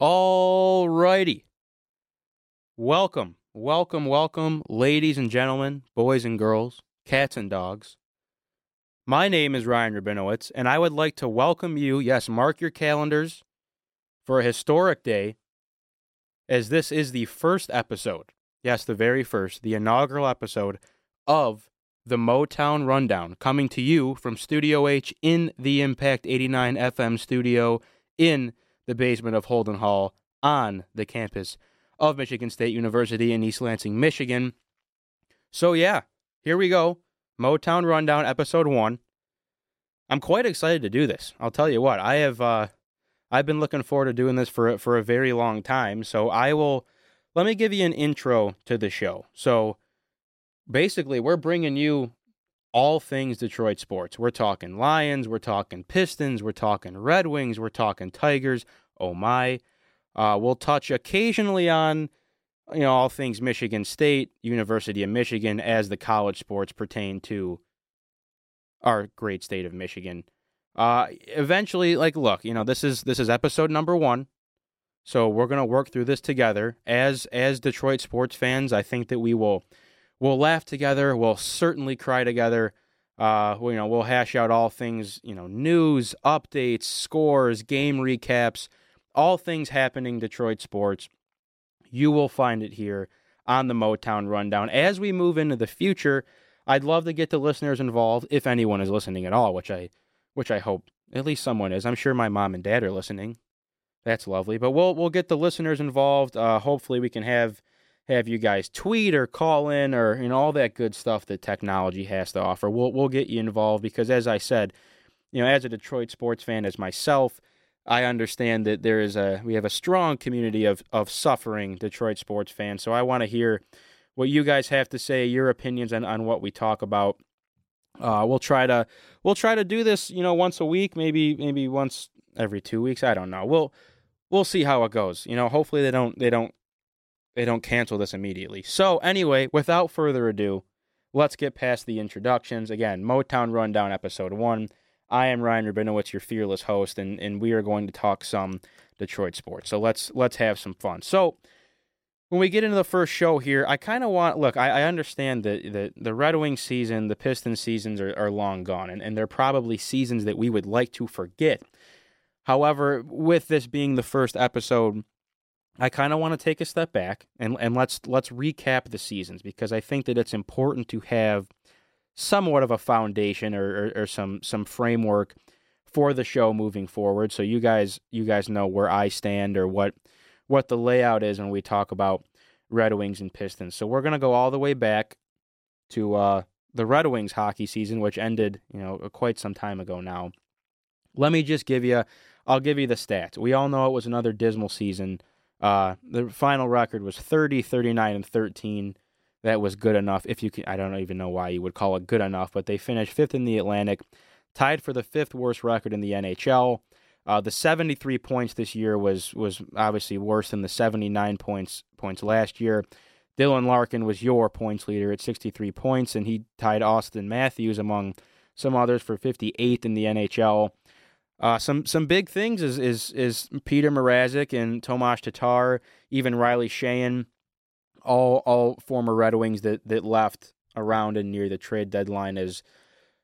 All righty. Welcome, welcome, welcome, ladies and gentlemen, boys and girls, cats and dogs. My name is Ryan Rabinowitz, and I would like to welcome you. Yes, mark your calendars for a historic day, as this is the first episode. Yes, the very first, the inaugural episode of the Motown Rundown, coming to you from Studio H in the Impact 89 FM studio in the basement of Holden Hall on the campus of Michigan State University in East Lansing, Michigan. So, yeah, here we go. Motown Rundown, episode one. I'm quite excited to do this. I'll tell you what, I have, uh, I've been looking forward to doing this for, for a very long time. So, I will, let me give you an intro to the show. So, basically, we're bringing you all things Detroit sports. We're talking Lions, we're talking Pistons, we're talking Red Wings, we're talking Tigers. Oh my. Uh, we'll touch occasionally on you know all things Michigan State, University of Michigan as the college sports pertain to our great state of Michigan. Uh, eventually, like, look, you know, this is this is episode number one, so we're gonna work through this together as as Detroit sports fans. I think that we will we'll laugh together. We'll certainly cry together. Uh, you know, we'll hash out all things, you know, news, updates, scores, game recaps, all things happening Detroit sports. You will find it here on the Motown Rundown. As we move into the future, I'd love to get the listeners involved, if anyone is listening at all, which I, which I hope at least someone is. I'm sure my mom and dad are listening. That's lovely. But we'll we'll get the listeners involved. Uh, hopefully, we can have have you guys tweet or call in or you know all that good stuff that technology has to offer. We'll we'll get you involved because as I said, you know, as a Detroit sports fan as myself, I understand that there is a we have a strong community of of suffering Detroit sports fans. So I want to hear what you guys have to say, your opinions on, on what we talk about. Uh, we'll try to we'll try to do this, you know, once a week, maybe maybe once every two weeks. I don't know. We'll we'll see how it goes. You know, hopefully they don't they don't they don't cancel this immediately. So, anyway, without further ado, let's get past the introductions. Again, Motown Rundown Episode 1. I am Ryan Rabinowitz, your fearless host, and, and we are going to talk some Detroit sports. So let's let's have some fun. So when we get into the first show here, I kind of want look. I, I understand that the the Red Wings season, the Pistons seasons are, are long gone, and, and they're probably seasons that we would like to forget. However, with this being the first episode I kind of want to take a step back and and let's let's recap the seasons because I think that it's important to have somewhat of a foundation or, or, or, some some framework for the show moving forward. So you guys you guys know where I stand or what what the layout is when we talk about Red Wings and Pistons. So we're gonna go all the way back to uh, the Red Wings hockey season, which ended you know quite some time ago now. Let me just give you I'll give you the stats. We all know it was another dismal season uh, the final record was 30, 39, and 13. That was good enough. If you can, I don't even know why you would call it good enough, but they finished fifth in the Atlantic, tied for the fifth worst record in the NHL. Uh, the 73 points this year was was obviously worse than the 79 points points last year. Dylan Larkin was your points leader at 63 points, and he tied Auston Matthews among some others for 58th in the NHL. Uh, some some big things is is is Peter Mrazek and Tomas Tatar, even Riley Sheahan, all all former Red Wings that that left around and near the trade deadline as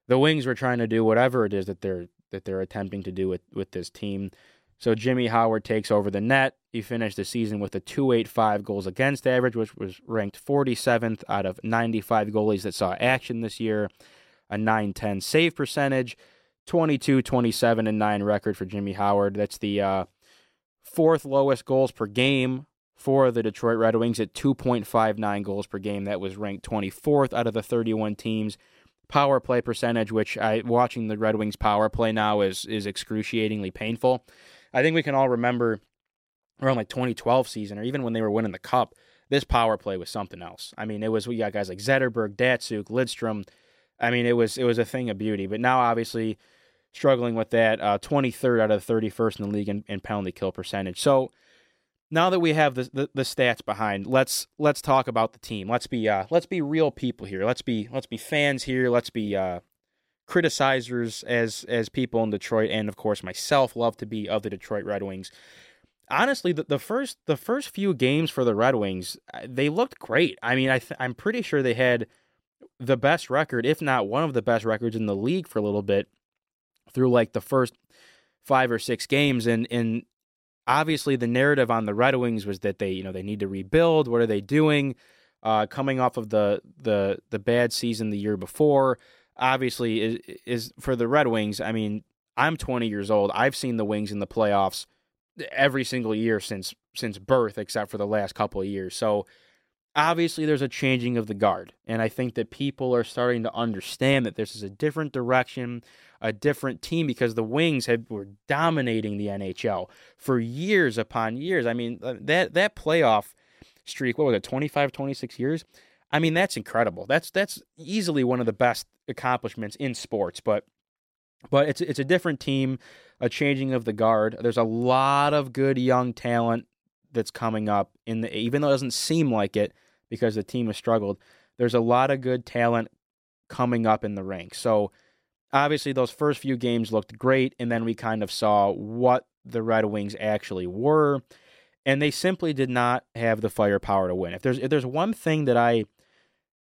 the Wings were trying to do whatever it is that they're that they're attempting to do with with this team. So Jimmy Howard takes over the net. He finished the season with a 285 goals against average, which was ranked 47th out of 95 goalies that saw action this year, a 910 save percentage. 22, 27, and 9 record for Jimmy Howard. That's the uh, fourth lowest goals per game for the Detroit Red Wings at 2.59 goals per game. That was ranked 24th out of the 31 teams. Power play percentage, which I watching the Red Wings power play now is is excruciatingly painful. I think we can all remember around like 2012 season, or even when they were winning the cup, this power play was something else. I mean, it was we got guys like Zetterberg, Datsyuk, Lidstrom. I mean, it was it was a thing of beauty. But now, obviously, struggling with that. Uh, 23rd out of the 31st in the league in, in penalty kill percentage. So now that we have the, the, the stats behind, let's let's talk about the team. Let's be uh, let's be real people here. Let's be let's be fans here. Let's be uh, criticizers as as people in Detroit, and of course myself love to be of the Detroit Red Wings. honestly, the, the first the first few games for the Red Wings, uh, they looked great. I mean, I th- I'm pretty sure they had the best record, if not one of the best records in the league for a little bit through like the first five or six games, and and obviously the narrative on the Red Wings was that they you know they need to rebuild. What are they doing? Uh, coming off of the the the bad season the year before, obviously is is for the Red Wings. I mean, I'm 20 years old. I've seen the Wings in the playoffs every single year since since birth, except for the last couple of years. So obviously, there's a changing of the guard, and I think that people are starting to understand that this is a different direction, a different team, because the Wings had were dominating the NHL for years upon years. I mean, uh, that that playoff streak, what was it, 25, 26 years? I mean, that's incredible. That's that's easily one of the best accomplishments in sports, but but it's it's a different team, a changing of the guard. There's a lot of good young talent that's coming up in the even though it doesn't seem like it because the team has struggled. There's a lot of good talent coming up in the ranks. So obviously those first few games looked great and then we kind of saw what the Red Wings actually were and they simply did not have the firepower to win. If there's if there's one thing that I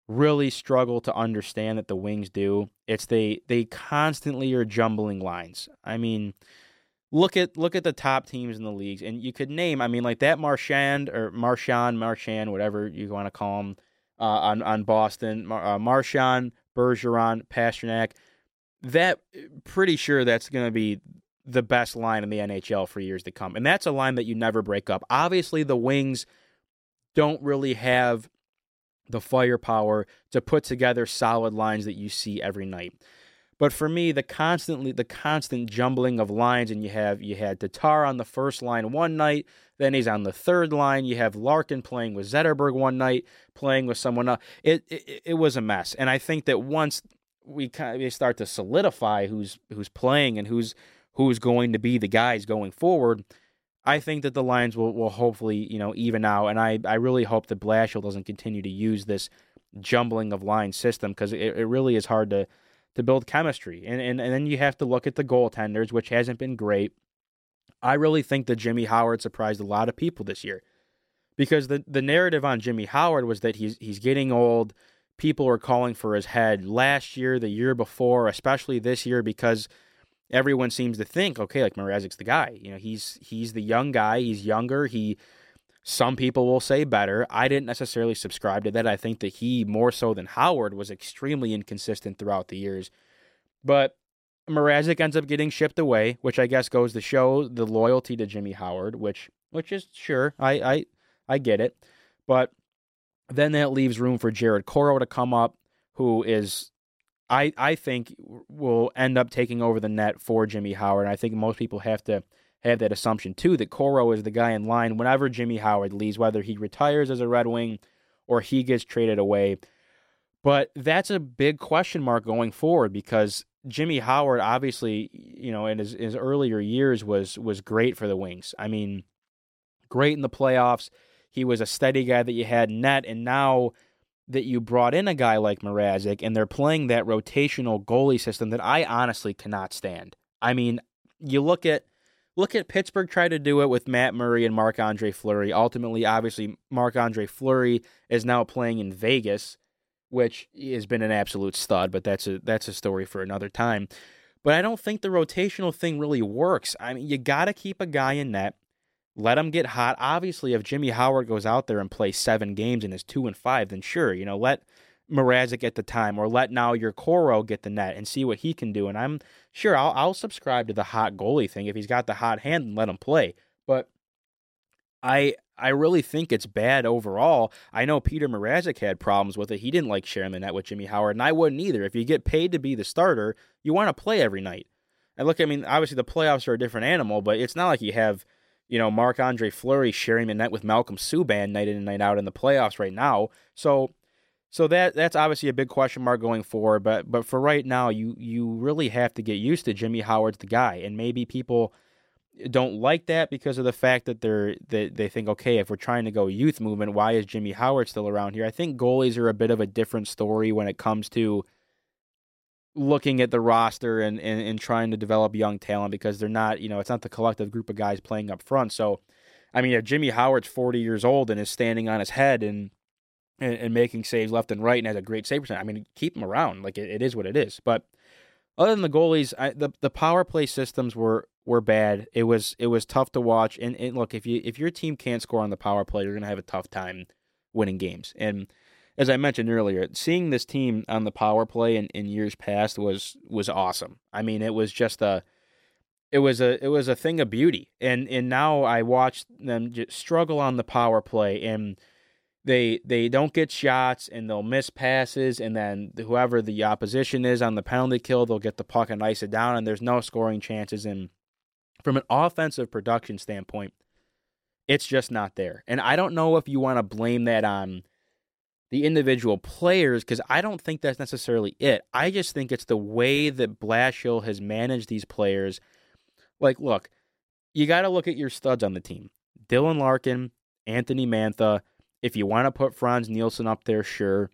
really struggle to understand that the Wings do. It's they they constantly are jumbling lines. I mean, look at look at the top teams in the leagues, and you could name. I mean, like that Marchand or Marchand, Marchand, whatever you want to call him, uh, on on Boston, uh, Marchand, Bergeron, Pastrnak. That pretty sure that's going to be the best line in the NHL for years to come, and that's a line that you never break up. Obviously, the Wings don't really have the firepower to put together solid lines that you see every night. But for me, the constantly the constant jumbling of lines, and you have you had Tatar on the first line one night, then he's on the third line. You have Larkin playing with Zetterberg one night, playing with someone else. It it, it was a mess, and I think that once we kind of start to solidify who's who's playing and who's who's going to be the guys going forward, I think that the lines will, will hopefully, you know, even out. And I, I really hope that Blashill doesn't continue to use this jumbling of line system because it, it really is hard to, to build chemistry. And, and, and then you have to look at the goaltenders, which hasn't been great. I really think that Jimmy Howard surprised a lot of people this year because the, the narrative on Jimmy Howard was that he's, he's getting old. People are calling for his head last year, the year before, especially this year because – everyone seems to think, okay, like Mrazek's the guy. You know, he's he's the young guy. He's younger. He some people will say better. I didn't necessarily subscribe to that. I think that he more so than Howard was extremely inconsistent throughout the years. But Mrazek ends up getting shipped away, which I guess goes to show the loyalty to Jimmy Howard, which which is sure I I I get it, but then that leaves room for Jared Coreau to come up, who is I I think will end up taking over the net for Jimmy Howard. I think most people have to have that assumption too that Coreau is the guy in line whenever Jimmy Howard leaves, whether he retires as a Red Wing or he gets traded away. But that's a big question mark going forward because Jimmy Howard obviously, you know, in his, his earlier years was was great for the Wings. I mean, great in the playoffs. He was a steady guy that you had net, and now that you brought in a guy like Mrazek and they're playing that rotational goalie system that I honestly cannot stand. I mean, you look at look at Pittsburgh try to do it with Matt Murray and Marc Andre Fleury. Ultimately, obviously, Marc Andre Fleury is now playing in Vegas, which has been an absolute stud, but that's a that's a story for another time. But I don't think the rotational thing really works. I mean, you got to keep a guy in net let him get hot. Obviously, if Jimmy Howard goes out there and plays seven games and is two and five, then sure, you know, let Mrazek at the time or let now your Coreau get the net and see what he can do. And I'm sure I'll, I'll subscribe to the hot goalie thing. If he's got the hot hand, and let him play. But I I really think it's bad overall. I know Peter Mrazek had problems with it. He didn't like sharing the net with Jimmy Howard, and I wouldn't either. If you get paid to be the starter, you want to play every night. And look, I mean, obviously the playoffs are a different animal, but it's not like you have – you know, Marc Andre Fleury sharing the net with Malcolm Subban night in and night out in the playoffs right now. So so that that's obviously a big question mark going forward. But but for right now, you you really have to get used to Jimmy Howard's the guy. And maybe people don't like that because of the fact that they're they, they think, okay, if we're trying to go youth movement, why is Jimmy Howard still around here? I think goalies are a bit of a different story when it comes to looking at the roster and, and, and trying to develop young talent because they're not, you know, it's not the collective group of guys playing up front. So I mean, if Jimmy Howard's 40 years old and is standing on his head and and, and making saves left and right and has a great save percent, I mean, keep him around. Like it, it is what it is. But other than the goalies, I, the the power play systems were were bad. It was it was tough to watch. And, and look, if you if your team can't score on the power play, you're gonna have a tough time winning games. And as I mentioned earlier, seeing this team on the power play in, in years past was was awesome. I mean, it was just a it was a it was a thing of beauty. And and now I watch them just struggle on the power play and they they don't get shots and they'll miss passes and then whoever the opposition is on the penalty kill they'll get the puck and ice it down and there's no scoring chances and from an offensive production standpoint it's just not there and i don't know if you want to blame that on the individual players because I don't think that's necessarily it. I just think it's the way that Blashill has managed these players. Like, look, you got to look at your studs on the team Dylan Larkin, Anthony Mantha. If you want to put Frans Nielsen up there, sure.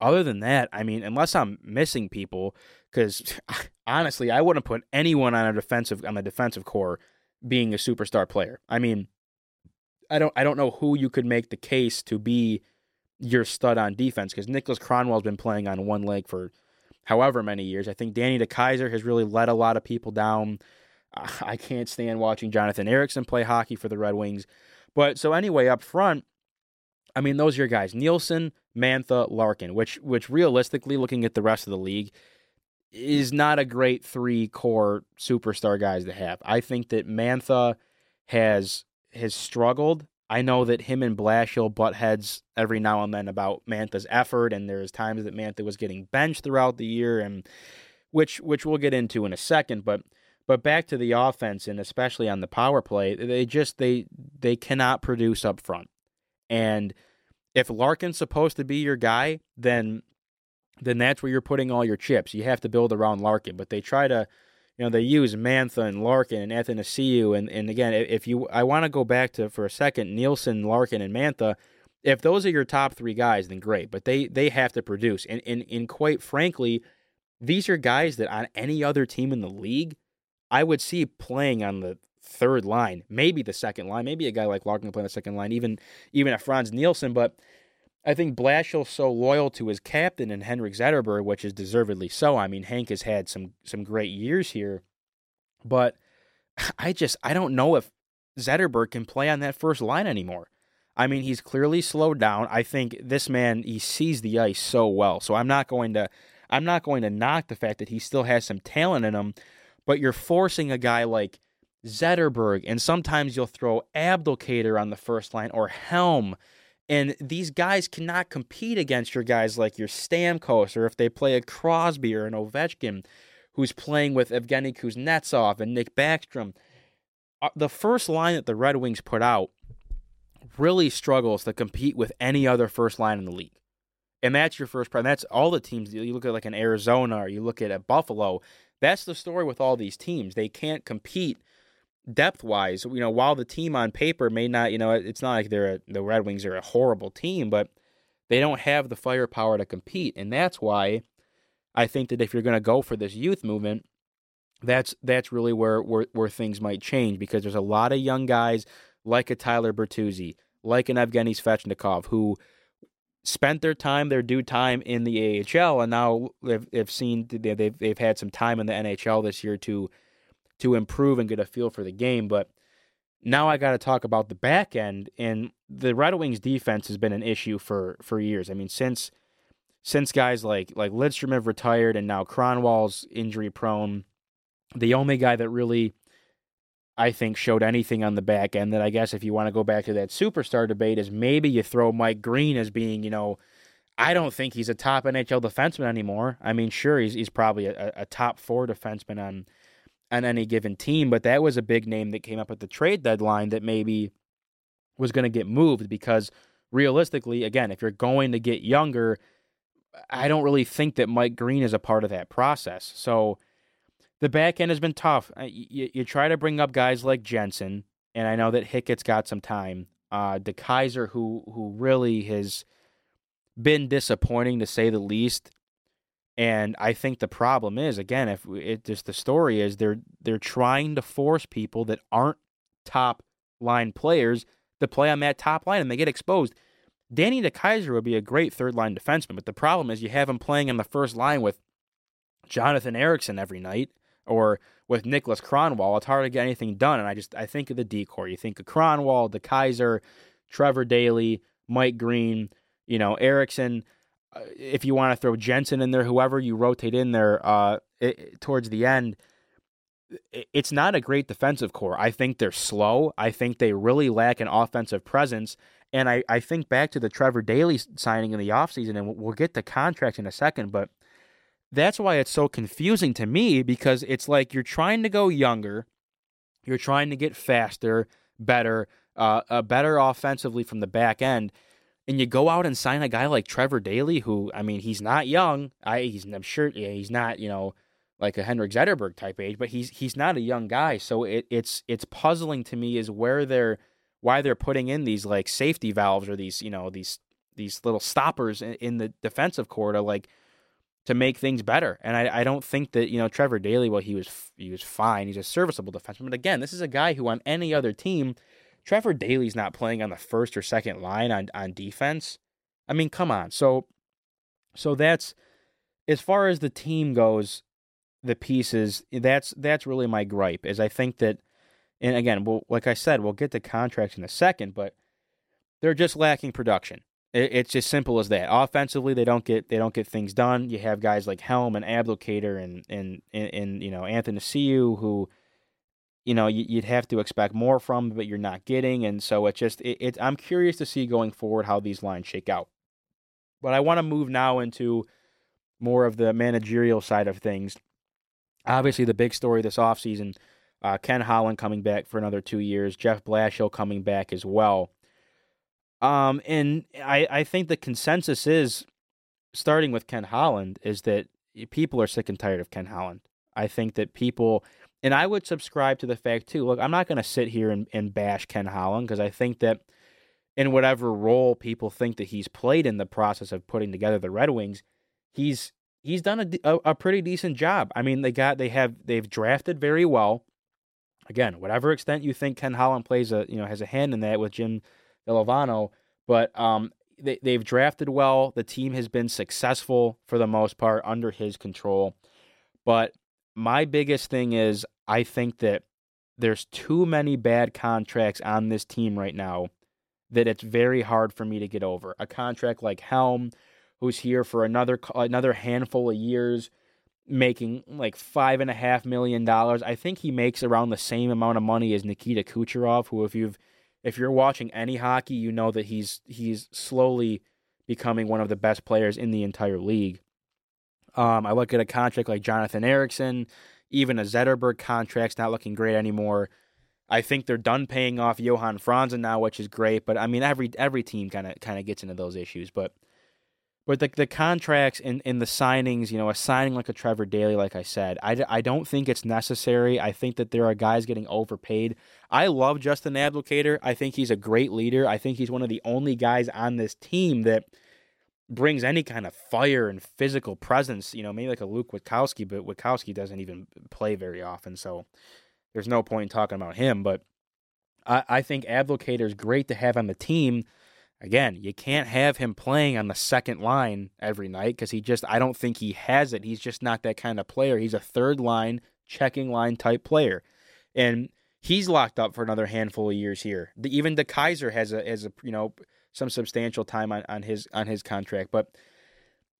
Other than that, I mean, unless I'm missing people, because honestly, I wouldn't put anyone on a defensive on the defensive core being a superstar player. I mean, I don't I don't know who you could make the case to be your stud on defense because Niklas Kronwall's been playing on one leg for however many years. I think Danny DeKeyser has really let a lot of people down. I can't stand watching Jonathan Ericsson play hockey for the Red Wings. But so anyway, up front, I mean, those are your guys: Nielsen, Mantha, Larkin. Which, which realistically, looking at the rest of the league, is not a great three core superstar guys to have. I think that Mantha has has struggled I know that him and Blashill butt heads every now and then about Mantha's effort, and there's times that Mantha was getting benched throughout the year, and which which we'll get into in a second. But but back to the offense, and especially on the power play, they just they they cannot produce up front. And if Larkin's supposed to be your guy, then then that's where you're putting all your chips. You have to build around Larkin, but they try to you know, they use Mantha and Larkin and Athanasiou. And, and again, if you, I want to go back to for a second, Nielsen, Larkin, and Mantha. If those are your top three guys, then great. But they they have to produce. And, and, and quite frankly, these are guys that on any other team in the league, I would see playing on the third line, maybe the second line, maybe a guy like Larkin playing the second line, even even at Frans Nielsen. But I think Blashill's so loyal to his captain and Henrik Zetterberg, which is deservedly so. I mean, Hank has had some some great years here, but I just I don't know if Zetterberg can play on that first line anymore. I mean, he's clearly slowed down. I think this man he sees the ice so well. So I'm not going to I'm not going to knock the fact that he still has some talent in him, but you're forcing a guy like Zetterberg, and sometimes you'll throw Abdelkader on the first line or Helm and these guys cannot compete against your guys like your Stamkos or if they play a Crosby or an Ovechkin who's playing with Evgeny Kuznetsov and Nick Backstrom. Uh, the first line that the Red Wings put out really struggles to compete with any other first line in the league. And that's your first problem. That's all the teams. You look at like an Arizona or you look at a Buffalo. That's the story with all these teams. They can't compete depth wise, you know, while the team on paper may not, you know, it's not like they're a, the Red Wings are a horrible team, but they don't have the firepower to compete, and that's why I think that if you're going to go for this youth movement, that's that's really where, where where things might change because there's a lot of young guys like a Tyler Bertuzzi, like an Evgeny Svechnikov, who spent their time, their due time in the AHL, and now they've, they've seen they've they've had some time in the NHL this year to to improve and get a feel for the game. But now I got to talk about the back end, and the Red Wings defense has been an issue for for years. I mean, since since guys like like Lidstrom have retired, and now Kronwall's injury prone, the only guy that really I think showed anything on the back end that I guess if you want to go back to that superstar debate is maybe you throw Mike Green as being you know. I don't think he's a top NHL defenseman anymore. I mean, sure, he's he's probably a, a top four defenseman on on any given team, but that was a big name that came up at the trade deadline that maybe was going to get moved because realistically, again, if you're going to get younger, I don't really think that Mike Green is a part of that process. So the back end has been tough. You, you try to bring up guys like Jensen, and I know that Hicketts got some time. Uh, DeKeyser, who who really has been disappointing to say the least. And I think the problem is again, if it just the story is they're they're trying to force people that aren't top line players to play on that top line and they get exposed. Danny DeKeyser would be a great third line defenseman, but the problem is you have him playing on the first line with Jonathan Ericsson every night or with Niklas Kronwall. It's hard to get anything done. And I just I think of the decor. You think of Kronwall, DeKeyser, Trevor Daley, Mike Green, you know, Ericsson. Uh, if you want to throw Jensen in there, whoever you rotate in there uh, it, towards the end, it's not a great defensive core. I think they're slow. I think they really lack an offensive presence. And I, I think back to the Trevor Daley signing in the offseason, and we'll get the contracts in a second, but that's why it's so confusing to me because it's like you're trying to go younger, you're trying to get faster, better, uh, uh, better offensively from the back end, and you go out and sign a guy like Trevor Daley, who I mean, he's not young. I he's I'm sure yeah, he's not you know like a Henrik Zetterberg type age, but he's he's not a young guy. So it, it's it's puzzling to me is where they're why they're putting in these like safety valves or these you know these these little stoppers in, in the defensive core to like to make things better. And I, I don't think that you know Trevor Daley, Well, he was he was fine. He's a serviceable defenseman. But again, this is a guy who on any other team, Trevor Daley's not playing on the first or second line on on defense. I mean, come on. So so that's as far as the team goes. The pieces that's that's really my gripe is I think that, and again, well, like I said, we'll get the contracts in a second, but they're just lacking production. It's as simple as that. Offensively, they don't get they don't get things done. You have guys like Helm and Abdelkader and and and, and you know Athanasiou who, you know, you'd have to expect more from, but you're not getting. And so it just it, it I'm curious to see going forward how these lines shake out. But I want to move now into more of the managerial side of things. Obviously, the big story this offseason, uh, Ken Holland coming back for another two years, Jeff Blashill coming back as well. Um, and I, I think the consensus is, starting with Ken Holland, is that people are sick and tired of Ken Holland. I think that people, and I would subscribe to the fact too. Look, I'm not going to sit here and, and bash Ken Holland because I think that in whatever role people think that he's played in the process of putting together the Red Wings, he's he's done a, a, a pretty decent job. I mean, they got they have they've drafted very well. Again, whatever extent you think Ken Holland plays a you know has a hand in that with Jim Devellano, but um, they, they've drafted well. The team has been successful for the most part under his control. But my biggest thing is I think that there's too many bad contracts on this team right now that it's very hard for me to get over. A contract like Helm, who's here for another another handful of years, making like five and a half million dollars. I think he makes around the same amount of money as Nikita Kucherov, who if you've if you're watching any hockey, you know that he's he's slowly becoming one of the best players in the entire league. Um, I look at a contract like Jonathan Ericsson, even a Zetterberg contract's not looking great anymore. I think they're done paying off Johan Franzen now, which is great. But I mean, every every team kind of kind of gets into those issues. But but the the contracts and, and the signings, you know, a signing like a Trevor Daley, like I said, I, I don't think it's necessary. I think that there are guys getting overpaid. I love Justin Abdelkader. I think he's a great leader. I think he's one of the only guys on this team that brings any kind of fire and physical presence. You know, maybe like a Luke Witkowski, but Witkowski doesn't even play very often, so there's no point in talking about him. But I, I think Abdelkader is great to have on the team Again, you can't have him playing on the second line every night because he just, I don't think he has it. He's just not that kind of player. He's a third line, checking line type player. And he's locked up for another handful of years here. The, even DeKeyser has a, has a, you know, some substantial time on, on his, on his contract. But,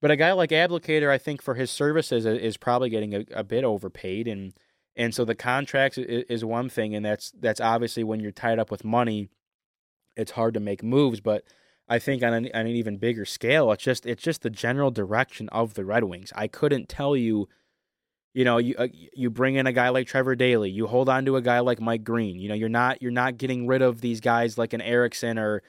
but a guy like Abdelkader, I think for his services is probably getting a, a bit overpaid. And, and so the contracts is, is one thing. And that's, that's obviously when you're tied up with money it's hard to make moves. But I think on an, on an even bigger scale, it's just it's just the general direction of the Red Wings. I couldn't tell you, you know, you uh, you bring in a guy like Trevor Daley, you hold on to a guy like Mike Green. You know, you're not you're not getting rid of these guys like an Ericsson or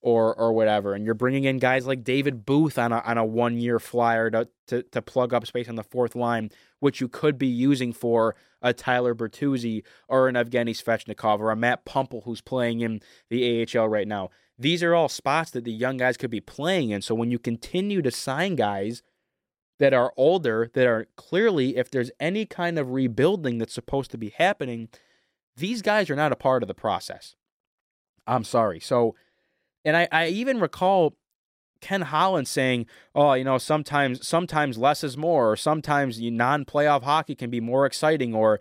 or or whatever, and you're bringing in guys like David Booth on a on a one year flyer to, to to plug up space on the fourth line, which you could be using for a Tyler Bertuzzi or an Evgeny Svechnikov or a Matt Puempel who's playing in the AHL right now. These are all spots that the young guys could be playing in. So when you continue to sign guys that are older, that are clearly, if there's any kind of rebuilding that's supposed to be happening, these guys are not a part of the process. I'm sorry. So, and I, I even recall Ken Holland saying, "Oh, you know, sometimes sometimes less is more, or sometimes non-playoff hockey can be more exciting, or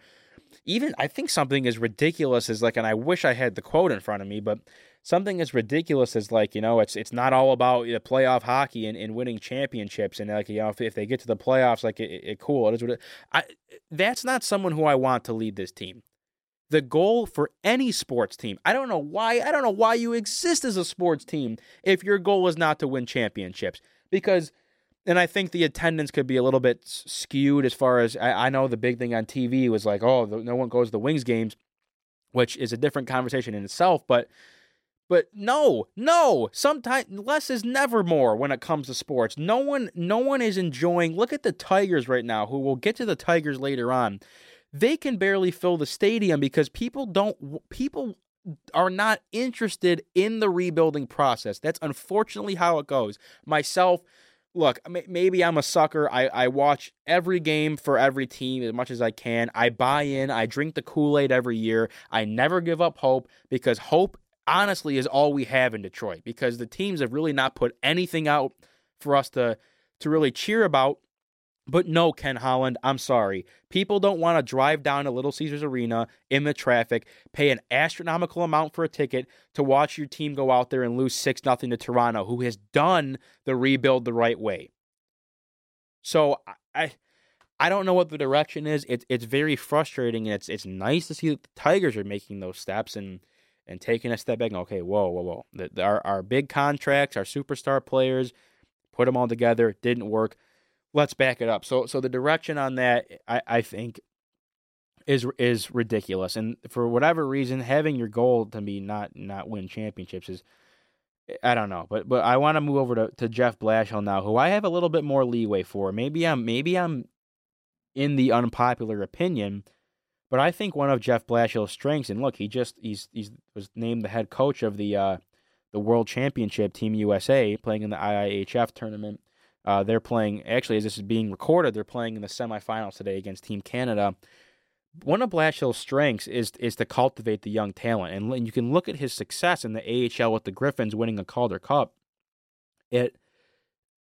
even I think something as ridiculous as like, and I wish I had the quote in front of me, but something as ridiculous as like, you know, it's it's not all about the playoff hockey and, and winning championships, and like, you know, if, if they get to the playoffs, like, it, it cool, it is what it. I that's not someone who I want to lead this team the goal for any sports team. I don't know why. I don't know why you exist as a sports team if your goal is not to win championships. Because, and I think the attendance could be a little bit skewed as far as I, I know the big thing on TV was like, oh, no one goes to the Wings games, which is a different conversation in itself. But, but no, no. Sometimes less is never more when it comes to sports. No one, no one is enjoying. Look at the Tigers right now, who we'll get to the Tigers later on they can barely fill the stadium because people don't people are not interested in the rebuilding process. That's unfortunately how it goes. Myself, look, maybe I'm a sucker. I, I watch every game for every team as much as I can. I buy in. I drink the Kool Aid every year. I never give up hope because hope, honestly, is all we have in Detroit because the teams have really not put anything out for us to to really cheer about but no, Ken Holland, I'm sorry. People don't want to drive down to Little Caesars Arena in the traffic, pay an astronomical amount for a ticket to watch your team go out there and lose 6 0 to Toronto, who has done the rebuild the right way. So I I don't know what the direction is. It's it's very frustrating and it's it's nice to see that the Tigers are making those steps and and taking a step back. and okay, whoa, whoa, whoa. The, our our big contracts, our superstar players, put them all together, didn't work let's back it up. So so the direction on that I, I think is is ridiculous. And for whatever reason, having your goal to be not not win championships is I don't know. But but I want to move over to, to Jeff Blashill now, who I have a little bit more leeway for. Maybe I'm maybe I'm in the unpopular opinion, but I think one of Jeff Blashill's strengths, and look, he just he's he's was named the head coach of the uh the World Championship Team USA, playing in the IIHF tournament uh, they're playing, actually, as this is being recorded, they're playing in the semifinals today against Team Canada. One of Blashill's strengths is is to cultivate the young talent, and, and you can look at his success in the AHL with the Griffins winning a Calder Cup. It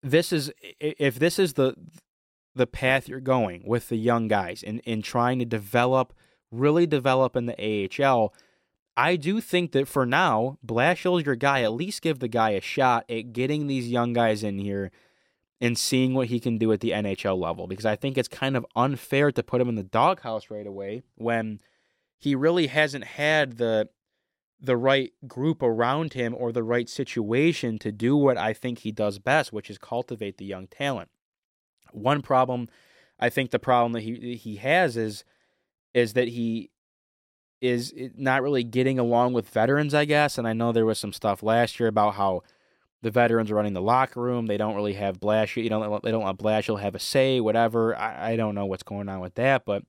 this is if this is the the path you're going with the young guys and in trying to develop, really develop in the AHL. I do think that for now, Blashill's your guy. At least give the guy a shot at getting these young guys in here and seeing what he can do at the NHL level because I think it's kind of unfair to put him in the doghouse right away when he really hasn't had the the right group around him or the right situation to do what I think he does best, which is cultivate the young talent. One problem, I think the problem that he he has is is that he is eh, not really getting along with veterans, I guess. And I know there was some stuff last year about how the veterans are running the locker room. They don't really have Blash. You know, they don't let Blashill have a say. Whatever. I, I don't know what's going on with that, but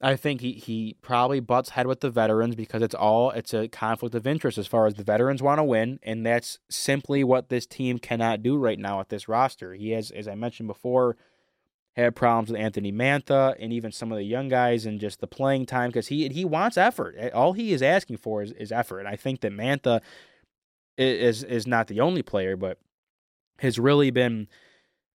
I think he he probably butts head with the veterans because it's all it's a conflict of interest as far as the veterans want to win, and that's simply what this team cannot do right now at this roster. He has, as I mentioned before, had problems with Anthony Mantha and even some of the young guys and just the playing time because he he wants effort. All he is asking for is, is effort, and I think that Mantha is is not the only player, but has really been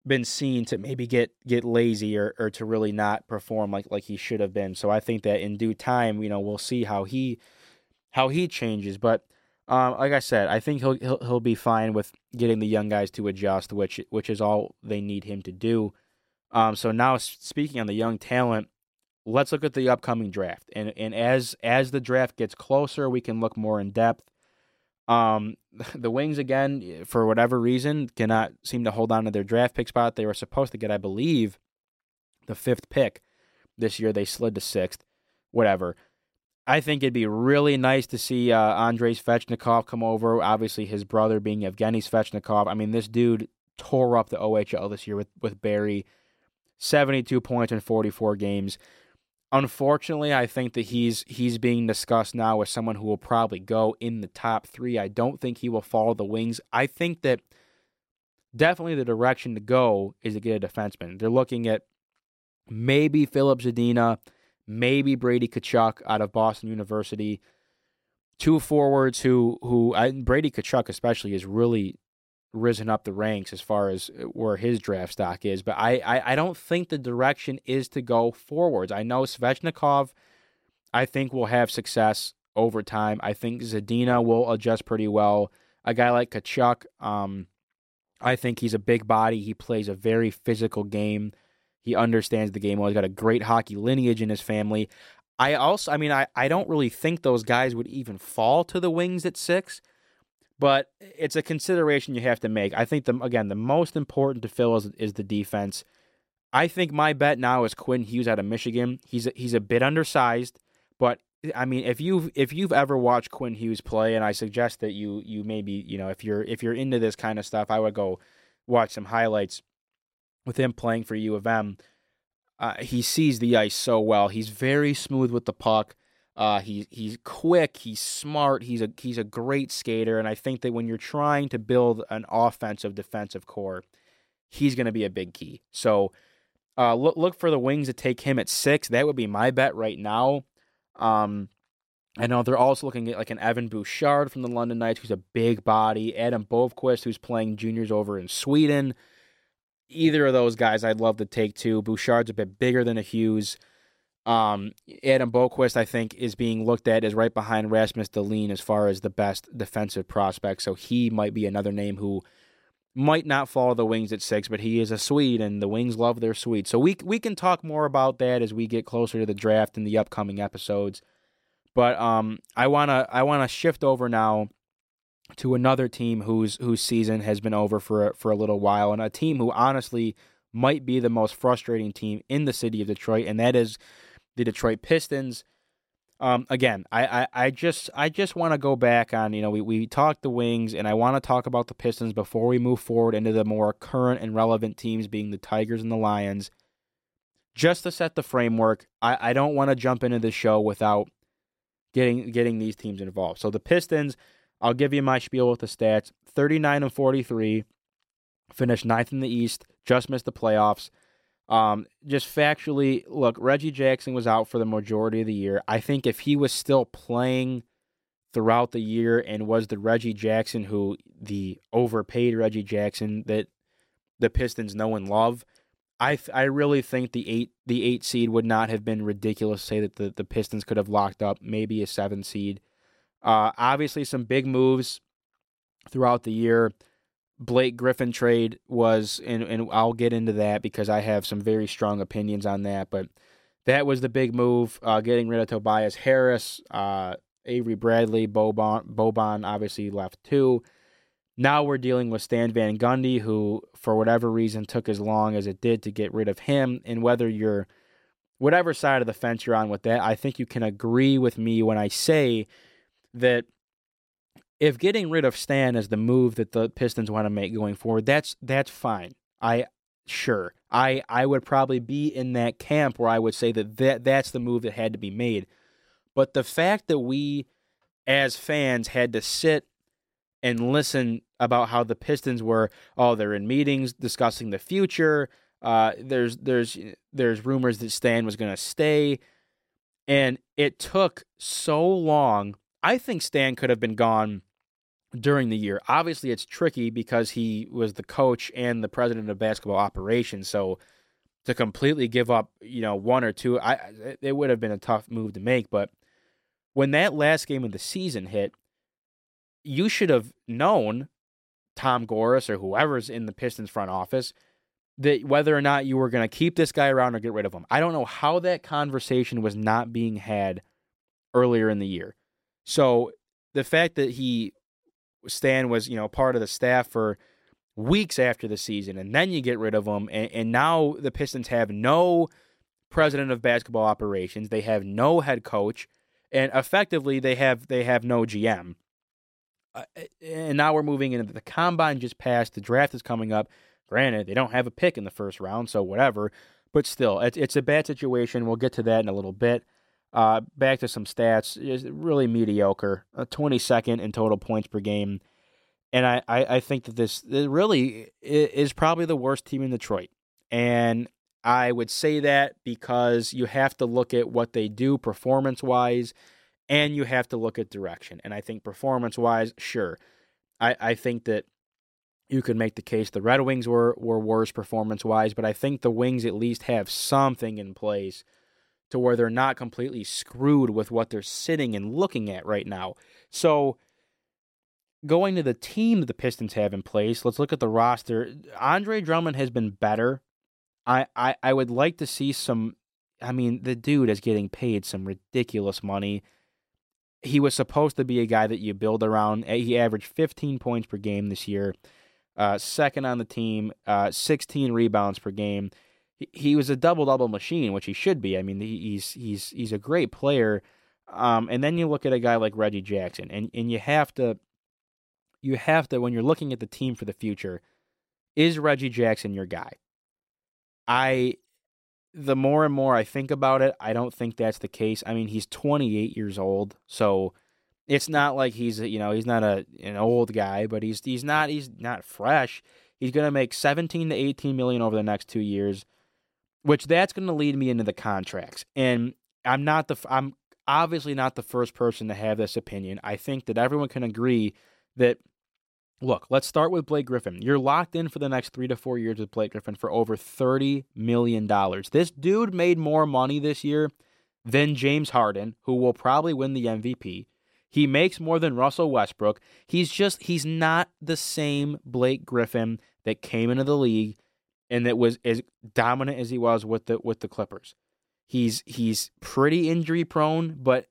been seen to maybe get get lazy or, or to really not perform like like he should have been. So I think that in due time, you know, we'll see how he how he changes. But um, like I said, I think he'll, he'll he'll be fine with getting the young guys to adjust, which which is all they need him to do. Um, so now speaking on the young talent, let's look at the upcoming draft. And and as as the draft gets closer, we can look more in depth. Um, the Wings again, for whatever reason, cannot seem to hold on to their draft pick spot. They were supposed to get, I believe, the fifth pick this year. They slid to sixth. Whatever. I think it'd be really nice to see uh, Andrei Svechnikov come over. Obviously, his brother being Evgeny Svechnikov. I mean, this dude tore up the OHL this year with with Barrie, seventy two points in forty four games. Unfortunately, I think that he's he's being discussed now as someone who will probably go in the top three. I don't think he will follow the wings. I think that definitely the direction to go is to get a defenseman. They're looking at maybe Filip Zadina, maybe Brady Tkachuk out of Boston University. two forwards who who I, Brady Tkachuk especially is really risen up the ranks as far as where his draft stock is. But I, I, I don't think the direction is to go forwards. I know Svechnikov, I think will have success over time. I think Zadina will adjust pretty well. A guy like Tkachuk, um, I think he's a big body. He plays a very physical game. He understands the game well. He's got a great hockey lineage in his family. I also, I mean, I, I don't really think those guys would even fall to the wings at six, but it's a consideration you have to make. I think the again the most important to fill is, is the defense. I think my bet now is Quinn Hughes out of Michigan. He's a, he's a bit undersized, but I mean, if you've if you've ever watched Quinn Hughes play, and I suggest that you you maybe you know if you're if you're into this kind of stuff, I would go watch some highlights with him playing for U of M uh, he sees the ice so well. He's very smooth with the puck. Uh, he he's quick. He's smart. He's a he's a great skater. And I think that when you're trying to build an offensive defensive core, he's going to be a big key. So uh, look look for the Wings to take him at six. That would be my bet right now. Um, I know they're also looking at like an Evan Bouchard from the London Knights, who's a big body. Adam Boqvist, who's playing juniors over in Sweden either of those guys I'd love to take too. Bouchard's a bit bigger than a Hughes. Um, Adam Boqvist, I think, is being looked at as right behind Rasmus Dahlin as far as the best defensive prospect. So he might be another name who might not follow the Wings at six, but he is a Swede, and the Wings love their Swede. So we we can talk more about that as we get closer to the draft in the upcoming episodes. But um, I wanna I wanna shift over now to another team whose whose season has been over for for a little while, and a team who honestly might be the most frustrating team in the city of Detroit, and that is the Detroit Pistons. Um, again, I, I, I just I just want to go back on you know we, we talked the Wings, and I want to talk about the Pistons before we move forward into the more current and relevant teams, being the Tigers and the Lions. Just to set the framework, I, I don't want to jump into the show without getting getting these teams involved. So the Pistons I'll give you my spiel with the stats 39 and 43, finished ninth in the East, just missed the playoffs. Um, just factually, look, Reggie Jackson was out for the majority of the year. I think if he was still playing throughout the year and was the Reggie Jackson who the overpaid Reggie Jackson that the Pistons know and love, I I really think the eight the eight seed would not have been ridiculous. To say that the, the Pistons could have locked up maybe a seven seed. Uh, obviously, some big moves throughout the year. Blake Griffin trade was, and, and I'll get into that because I have some very strong opinions on that. But that was the big move, uh, getting rid of Tobias Harris, uh, Avery Bradley, Boban, Boban obviously left too. Now we're dealing with Stan Van Gundy, who, for whatever reason, took as long as it did to get rid of him. And whether you're, whatever side of the fence you're on with that, I think you can agree with me when I say that if getting rid of Stan is the move that the Pistons want to make going forward, that's that's fine. I sure I I would probably be in that camp where I would say that, that that's the move that had to be made. But the fact that we as fans had to sit and listen about how the Pistons were oh they're in meetings discussing the future. Uh, there's there's there's rumors that Stan was going to stay, and it took so long I think Stan could have been gone during the year. Obviously, it's tricky because he was the coach and the president of basketball operations. So to completely give up, you know, one or two, I it would have been a tough move to make. But when that last game of the season hit, you should have known Tom Gores or whoever's in the Pistons front office that whether or not you were going to keep this guy around or get rid of him. I don't know how that conversation was not being had earlier in the year. So the fact that he Stan was, you know, part of the staff for weeks after the season, and then you get rid of him, and, and now the Pistons have no president of basketball operations, they have no head coach, and effectively they have they have no GM. Uh, and now we're moving into the combine just passed, the draft is coming up. Granted, they don't have a pick in the first round, so whatever. But still, it's, it's a bad situation. We'll get to that in a little bit. Uh, back to some stats, is really mediocre. Uh, 22nd in total points per game, and I, I, I think that this really is probably the worst team in Detroit. And I would say that because you have to look at what they do performance wise, and you have to look at direction. And I think performance wise, sure. I, I think that you could make the case the Red Wings were, were worse performance wise, but I think the Wings at least have something in place to where they're not completely screwed with what they're sitting and looking at right now. So going to the team that the Pistons have in place, let's look at the roster. Andre Drummond has been better. I, I, I would like to see some I mean, the dude is getting paid some ridiculous money he was supposed to be a guy that you build around. He averaged 15 points per game this year, uh, second on the team, uh, 16 rebounds per game. He, was a double double machine, which he should be. I mean, he's he's he's a great player. Um, and then you look at a guy like Reggie Jackson, and and you have to you have to when you're looking at the team for the future, is Reggie Jackson your guy? I the more and more I think about it, I don't think that's the case. I mean, he's 28 years old, so it's not like he's you know he's not a an old guy, but he's he's not he's not fresh. He's going to make 17 to 18 million over the next two years, which that's going to lead me into the contracts. And I'm not the I'm obviously not the first person to have this opinion. I think that everyone can agree that Look, let's start with Blake Griffin. You're locked in for the next three to four years with Blake Griffin for over $30 million. This dude made more money this year than James Harden, who will probably win the MVP. He makes more than Russell Westbrook. He's just, he's not the same Blake Griffin that came into the league and that was as dominant as he was with the with the Clippers. He's he's pretty injury prone, but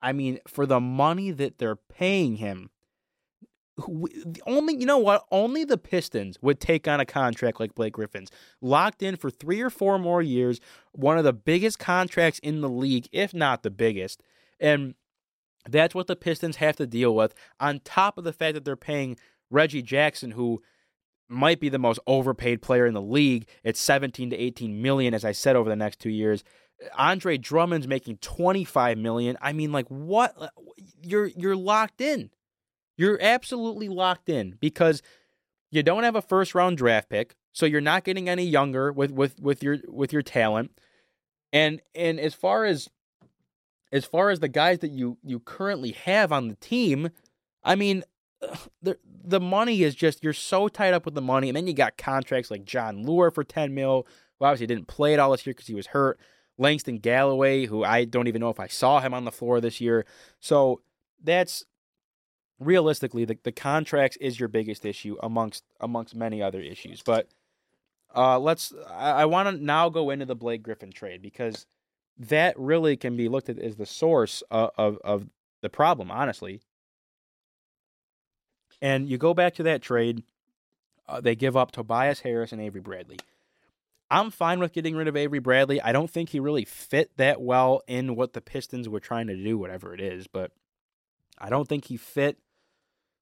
I mean, for the money that they're paying him, only you know what? Only the pistons would take on a contract like blake griffin's. Locked in for three or four more years one of the biggest contracts in the league if not the biggest. And that's what the pistons have to deal with on top of the fact that they're paying reggie jackson who might be the most overpaid player in the league. It's 17 to 18 million as i said over the next two years. Andre drummond's making 25 million. I mean like what? You're you're locked in. You're absolutely locked in because you don't have a first round draft pick, so you're not getting any younger with with with your with your talent. And and as far as as far as the guys that you you currently have on the team, I mean, the the money is just you're so tied up with the money, and then you got contracts like Jon Leuer for ten mil, who obviously didn't play it all this year because he was hurt. Langston Galloway, who I don't even know if I saw him on the floor this year. So that's realistically, the, the contracts is your biggest issue amongst amongst many other issues. But uh, let's. I, I want to now go into the Blake Griffin trade because that really can be looked at as the source of, of, of the problem, honestly. And you go back to that trade, uh, they give up Tobias Harris and Avery Bradley. I'm fine with getting rid of Avery Bradley. I don't think he really fit that well in what the Pistons were trying to do, whatever it is, but I don't think he fit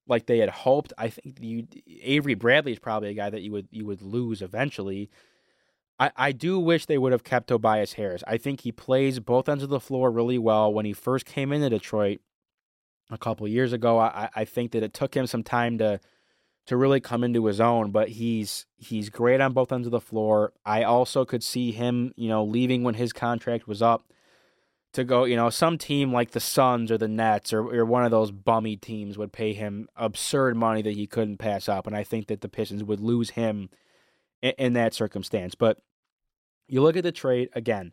like they had hoped. I think you Avery Bradley is probably a guy that you would you would lose eventually. I, I do wish they would have kept Tobias Harris. I think he plays both ends of the floor really well. When he first came into Detroit a couple years ago, I, I think that it took him some time to to really come into his own, but he's he's great on both ends of the floor. I also could see him, you know, leaving when his contract was up to go, you know, some team like the Suns or the Nets or, or one of those bummy teams would pay him absurd money that he couldn't pass up. And I think that the Pistons would lose him in, in that circumstance. But you look at the trade again.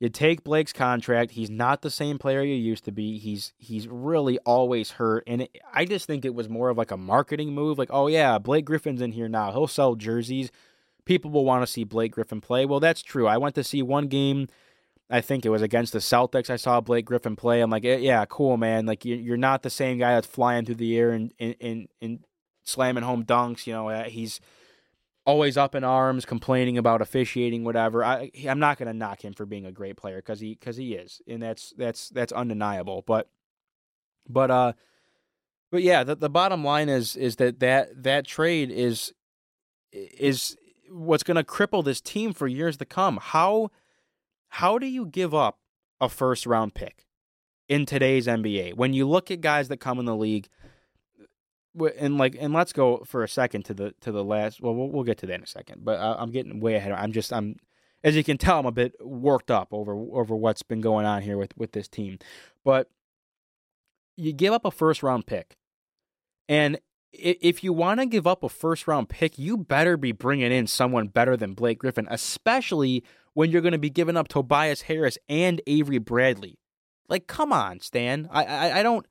You take Blake's contract. He's not the same player you used to be. He's he's really always hurt, and it, I just think it was more of like a marketing move. Like, oh yeah, Blake Griffin's in here now. He'll sell jerseys. People will want to see Blake Griffin play. Well, that's true. I went to see one game I think it was against the Celtics. I saw Blake Griffin play. I'm like, yeah, cool, man. Like you're not the same guy that's flying through the air and and and, slamming home dunks. You know, uh, he's always up in arms, complaining about officiating, whatever. I I'm not gonna knock him for being a great player because he because he is, and that's that's that's undeniable. But but uh, but yeah, the the bottom line is is that that that trade is is what's gonna cripple this team for years to come. How how do you give up a first round pick in today's NBA when you look at guys that come in the league? And like, and let's go for a second to the to the last. Well, we'll, we'll get to that in a second. But I, I'm getting way ahead. I'm just I'm, as you can tell, I'm a bit worked up over over what's been going on here with with this team. But you give up a first round pick. And if you want to give up a first round pick, you better be bringing in someone better than Blake Griffin, especially when you're going to be giving up Tobias Harris and Avery Bradley. Like, come on, Stan. I I, I don't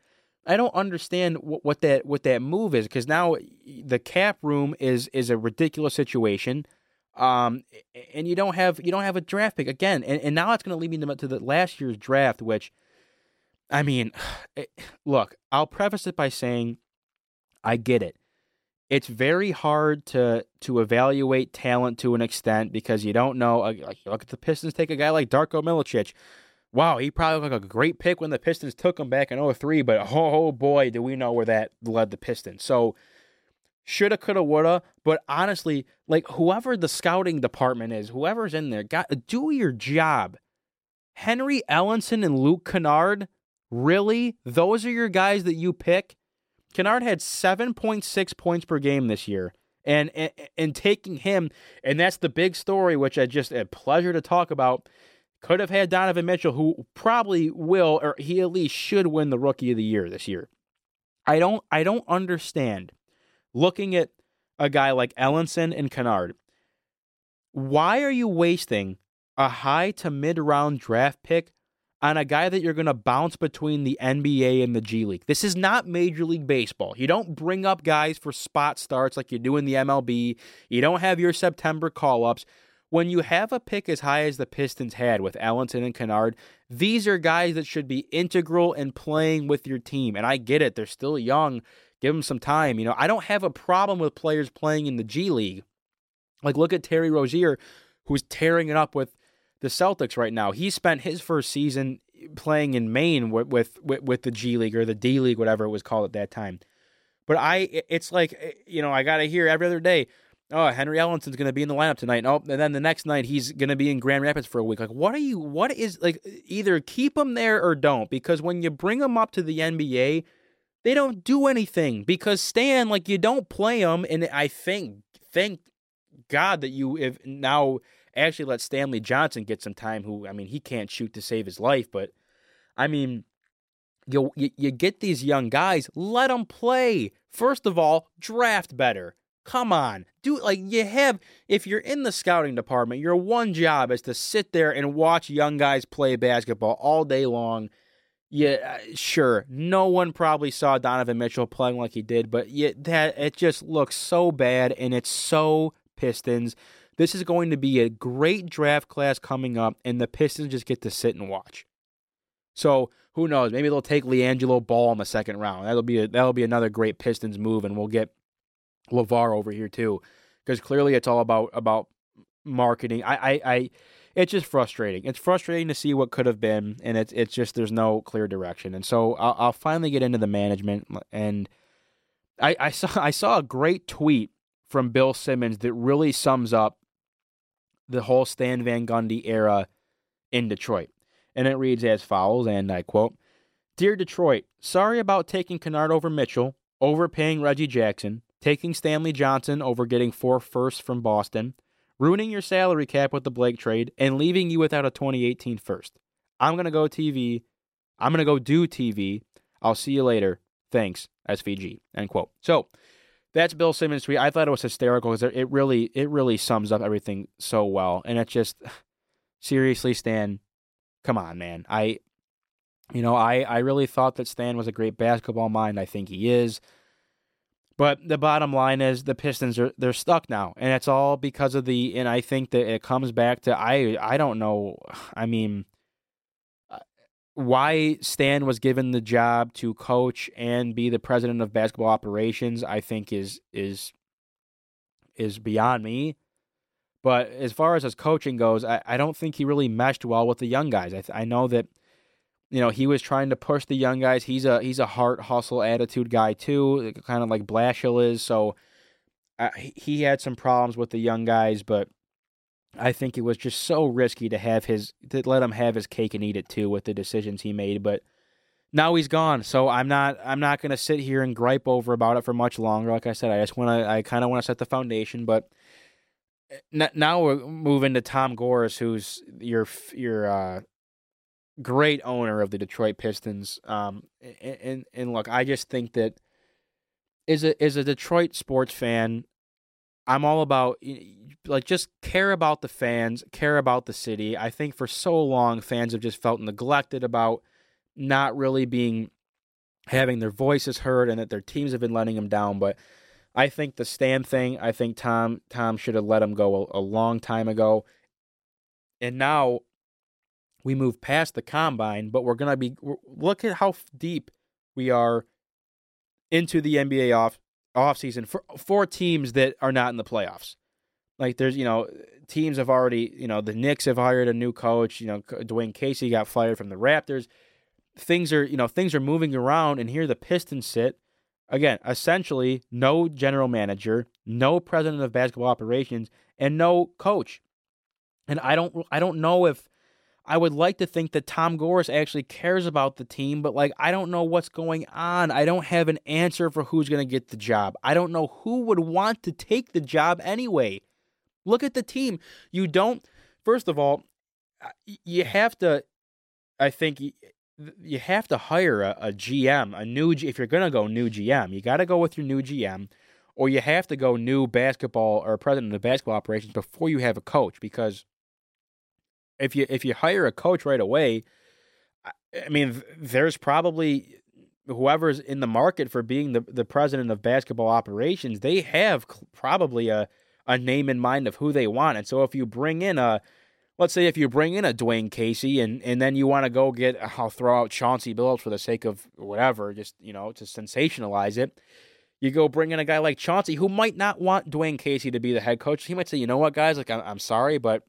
I don't understand what, what that what that move is because now the cap room is is a ridiculous situation. Um, and you don't have you don't have a draft pick again, and, and now it's going to lead me to the last year's draft, which, I mean, look, I'll preface it by saying I get it. It's very hard to to evaluate talent to an extent because you don't know. Uh, like look at the Pistons, take a guy like Darko Milicic. Wow, he probably looked like a great pick when the Pistons took him back in 03, but oh, boy, do we know where that led the Pistons. So shoulda, coulda, woulda. But honestly, like whoever the scouting department is, whoever's in there, got do your job. Henry Ellenson and Luke Kennard, really? Those are your guys that you pick? Kennard had 7.6 points per game this year. And, and, and taking him, and that's the big story, which I just a pleasure to talk about. Could have had Donovan Mitchell, who probably will, or he at least should win the Rookie of the Year this year. I don't, I don't understand. Looking at a guy like Ellenson and Kennard, why are you wasting a high to mid round draft pick on a guy that you're going to bounce between the NBA and the G League. This is not Major League Baseball. You don't bring up guys for spot starts like you do in the MLB. You don't have your September call ups. When you have a pick as high as the Pistons had with Ellenson and Kennard, these are guys that should be integral in playing with your team. And I get it, they're still young. Give them some time. You know, I don't have a problem with players playing in the G League. Like, look at Terry Rozier, who's tearing it up with the Celtics right now. He spent his first season playing in Maine with with with the G League or the D League, whatever it was called at that time. But I, it's like eh, you know, I got to hear every other day. Oh, Henry Ellenson's going to be in the lineup tonight. Oh, and then the next night he's going to be in Grand Rapids for a week. Like, what are you? What is like? Either keep him there or don't, because when you bring him up to the NBA, they don't do anything. Because Stan, like, you don't play him, and I think, thank God that you if now actually let Stanley Johnson get some time. Who I mean, he can't shoot to save his life, but I mean, you you, you get these young guys, let them play. First of all, draft better. Come on, do like you have. If you're in the scouting department, your one job is to sit there and watch young guys play basketball all day long. Yeah, uh, sure. No one probably saw Donovan Mitchell playing like he did, but yet that it just looks so bad, and it's so Pistons. This is going to be a great draft class coming up, and the Pistons just get to sit and watch. So who knows? Maybe they'll take LiAngelo Ball in the second round. That'll be a, that'll be another great Pistons move, and we'll get LaVar over here too, because clearly it's all about about marketing. I, I, I, it's just frustrating. It's frustrating to see what could have been, and it's it's just there's no clear direction. And so I'll, I'll finally get into the management, and I, I saw I saw a great tweet from Bill Simmons that really sums up the whole Stan Van Gundy era in Detroit. And it reads as follows, and I quote Dear Detroit, sorry about taking Kennard over Mitchell, overpaying Reggie Jackson, taking Stanley Johnson over getting four firsts from Boston, ruining your salary cap with the Blake trade, and leaving you without a 2018 first. I'm going to go TV. I'm going to go do TV. I'll see you later. Thanks, SVG. End quote. So, that's Bill Simmons' tweet. I thought it was hysterical because it really it really sums up everything so well, and it just seriously, Stan, come on, man. I, you know, I I really thought that Stan was a great basketball mind. I think he is. But the bottom line is the Pistons are they're stuck now, and it's all because of the. And I think that it comes back to I I don't know. I mean, why Stan was given the job to coach and be the president of basketball operations, I think is is is beyond me. But as far as his coaching goes, I, I don't think he really meshed well with the young guys. I, I know that you know he was trying to push the young guys. He's a he's a heart hustle attitude guy too, kind of like Blashill is. So uh, he had some problems with the young guys, but I think it was just so risky to have his to let him have his cake and eat it too with the decisions he made. But now he's gone, so I'm not I'm not gonna sit here and gripe over about it for much longer. Like I said, I just want to I kind of want to set the foundation. But now we're moving to Tom Gores, who's your your uh, great owner of the Detroit Pistons. Um, and, and and look, I just think that as a as a Detroit sports fan, I'm all about like just care about the fans, care about the city. I think for so long fans have just felt neglected about not really being having their voices heard and that their teams have been letting them down, but I think the Stan thing, I think Tom Tom should have let him go a, a long time ago. And now we move past the combine, but we're going to be look at how deep we are into the NBA off off season for for teams that are not in the playoffs. Like there's you know teams have already you know the Knicks have hired a new coach. You know Dwane Casey got fired from the Raptors. Things are you know things are moving around, and here the Pistons sit again. Essentially, no general manager, no president of basketball operations, and no coach. And I don't I don't know if I would like to think that Tom Gores actually cares about the team, but like I don't know what's going on. I don't have an answer for who's going to get the job. I don't know who would want to take the job anyway. Look at the team. You don't first of all, uh, you have to I think you have to hire a, a GM, a new if you're going to go new GM, you got to go with your new GM or you have to go new basketball or president of basketball operations before you have a coach because if you if you hire a coach right away, I mean, there's probably whoever's in the market for being the, the president of basketball operations, they have probably a, a name in mind of who they want. And so if you bring in a, let's say if you bring in a Dwane Casey and, and then you want to go get, I'll throw out Chauncey Billups for the sake of whatever, just, you know, to sensationalize it. You go bring in a guy like Chauncey who might not want Dwane Casey to be the head coach. He might say, you know what, guys, like, I'm, I'm sorry, but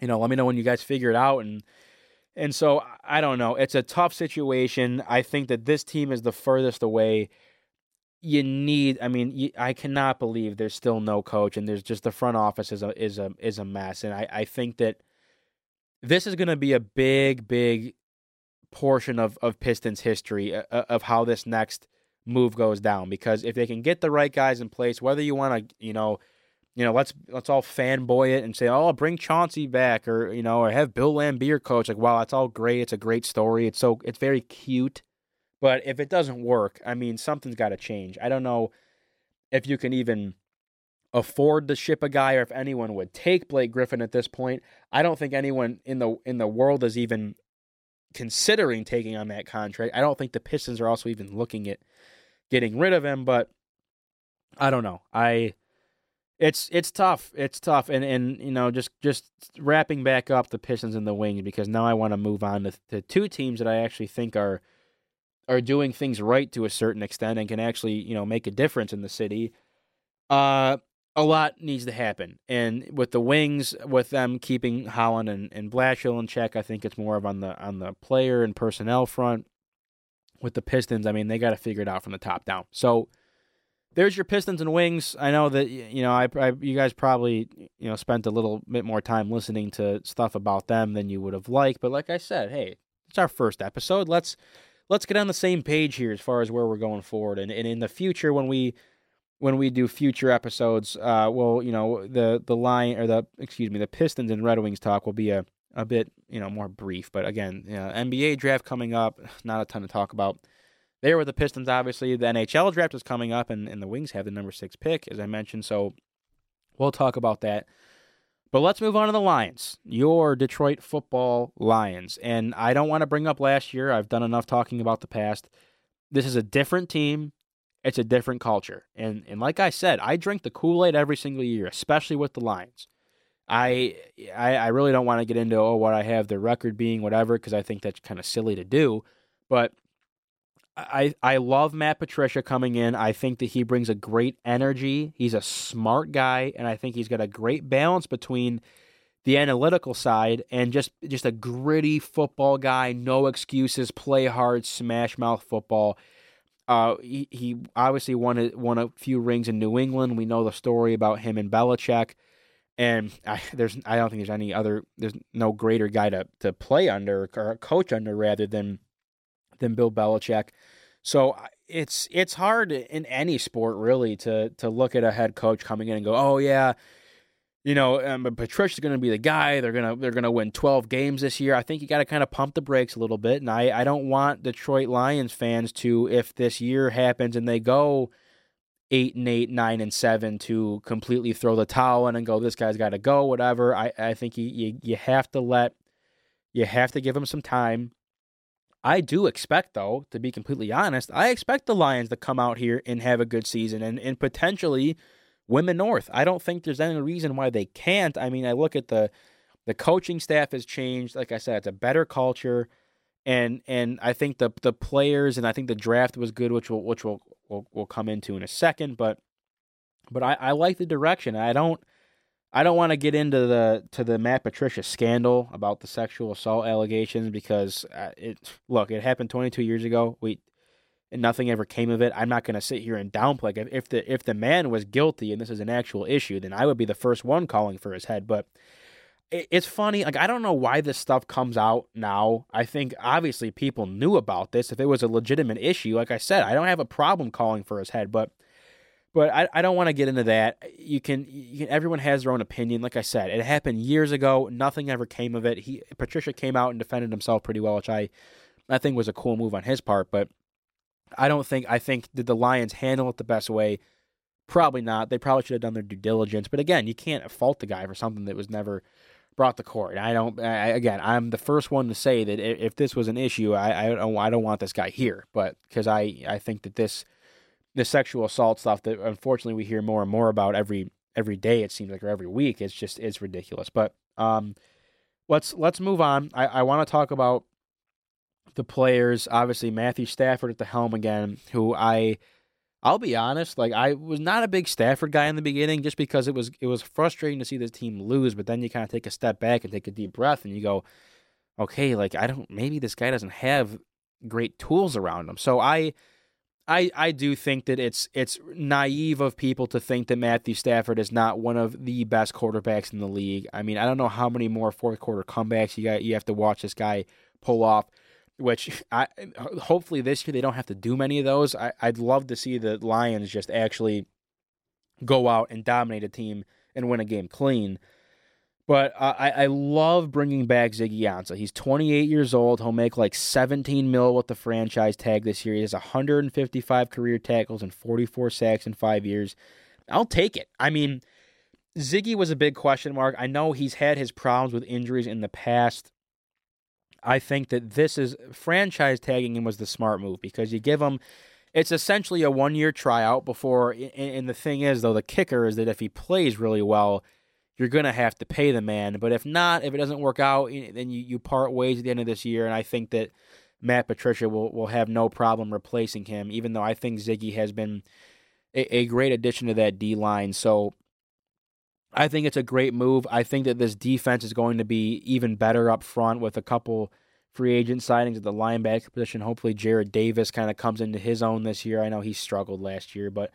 you know, let me know when you guys figure it out. And and so I don't know. It's a tough situation. I think that this team is the furthest away. You need. I mean, you, I cannot believe there's still no coach, and there's just the front office is a is a is a mess. And I I think that this is going to be a big big portion of of Pistons history uh, uh, of how this next move goes down. Because if they can get the right guys in place, whether you want to you know you know, let's let's all fanboy it and say, "Oh, bring Chauncey back," or you know, or have Bill Laimbeer coach. Like, wow, that's all great. It's a great story. It's so it's very cute. But if it doesn't work, I mean, something's got to change. I don't know if you can even afford to ship a guy, or if anyone would take Blake Griffin at this point. I don't think anyone in the in the world is even considering taking on that contract. I don't think the Pistons are also even looking at getting rid of him. But I don't know. I it's it's tough. It's tough, and and you know just just wrapping back up the Pistons and the Wings because now I want to move on to, to two teams that I actually think are are doing things right to a certain extent and can actually you know make a difference in the city. Uh, a lot needs to happen, and with the Wings, with them keeping Holland and and Blashill in check, I think it's more of on the on the player and personnel front. With the Pistons, I mean they got to figure it out from the top down. So there's your Pistons and Wings. I know that you know I, I, you guys probably you know spent a little bit more time listening to stuff about them than you would have liked, but like I said, hey, it's our first episode. Let's let's get on the same page here as far as where we're going forward, and, and in the future when we when we do future episodes, uh, well, you know the the line or the excuse me the Pistons and Red Wings talk will be a a bit you know more brief, but again, you know, NBA draft coming up, not a ton to talk about there with the Pistons, obviously. The NHL draft is coming up, and, and the Wings have the number six pick, as I mentioned. So we'll talk about that. But let's move on to the Lions, your Detroit football Lions. And I don't want to bring up last year. I've done enough talking about the past. This is a different team. It's a different culture. And and like I said, I drink the Kool-Aid every single year, especially with the Lions. I I, I really don't want to get into oh what I have the record being whatever because I think that's kind of silly to do. But I I love Matt Patricia coming in. I think that he brings a great energy. He's a smart guy, and I think he's got a great balance between the analytical side and just just a gritty football guy. No excuses, play hard, smash mouth football. Uh, he, he obviously won a, won a few rings in New England. We know the story about him and Belichick, and I, there's I don't think there's any other there's no greater guy to to play under or coach under rather than than Bill Belichick. So it's it's hard in any sport really to to look at a head coach coming in and go, oh yeah, you know, um, Patricia's going to be the guy. They're gonna they're gonna win 12 games this year. I think you got to kind of pump the brakes a little bit. And I I don't want Detroit Lions fans to, if this year happens and they go eight and eight, nine and seven, to completely throw the towel in and go, this guy's got to go, whatever. I I think you, you you have to let you have to give him some time. I do expect, though, to be completely honest, I expect the Lions to come out here and have a good season and, and potentially win the North. I don't think there's any reason why they can't. I mean, I look at the the coaching staff has changed. Like I said, it's a better culture, and and I think the the players and I think the draft was good, which will which will we'll, we'll come into in a second. But but I, I like the direction. I don't I don't want to get into the to the Matt Patricia scandal about the sexual assault allegations because uh, it look it happened 22 years ago. We and nothing ever came of it. I'm not going to sit here and downplay if, if the if the man was guilty and this is an actual issue, then I would be the first one calling for his head. But it, it's funny, like I don't know why this stuff comes out now. I think obviously people knew about this. If it was a legitimate issue, like I said, I don't have a problem calling for his head, but but I, I don't want to get into that. You can, you can everyone has their own opinion. Like I said, it happened years ago. Nothing ever came of it. He Patricia came out and defended himself pretty well, which I I think was a cool move on his part, but I don't think I think did the Lions handle it the best way? Probably not. They probably should have done their due diligence. But again, you can't fault the guy for something that was never brought to court. I don't. I, again, I'm the first one to say that if, this was an issue, I, I don't. I don't want this guy here. But because I I think that this the sexual assault stuff that unfortunately we hear more and more about every every day it seems like or every week it's just it's ridiculous. But um, let's let's move on. I, I want to talk about the players. Obviously, Matthew Stafford at the helm again, who I I'll be honest, like I was not a big Stafford guy in the beginning just because it was it was frustrating to see this team lose, but then you kind of take a step back and take a deep breath and you go, okay, like I don't maybe this guy doesn't have great tools around him. So I I I do think that it's it's naive of people to think that Matthew Stafford is not one of the best quarterbacks in the league. I mean, I don't know how many more fourth quarter comebacks you got you have to watch this guy pull off which I hopefully this year they don't have to do many of those. I, I'd love to see the Lions just actually go out and dominate a team and win a game clean. But I, I love bringing back Ziggy Ansah. He's 28 years old. He'll make like 17 mil with the franchise tag this year. He has 155 career tackles and 44 sacks in five years. I'll take it. I mean, Ziggy was a big question mark. I know he's had his problems with injuries in the past. I think that this is franchise tagging him was the smart move because you give him it's essentially a one year tryout before and the thing is though the kicker is that if he plays really well you're going to have to pay the man but if not if it doesn't work out then you, you part ways at the end of this year and I think that Matt Patricia will, will have no problem replacing him even though I think Ziggy has been a, a great addition to that D line so I think it's a great move. I think that this defense is going to be even better up front with a couple free agent signings at the linebacker position. Hopefully, Jarrad Davis kind of comes into his own this year. I know he struggled last year, but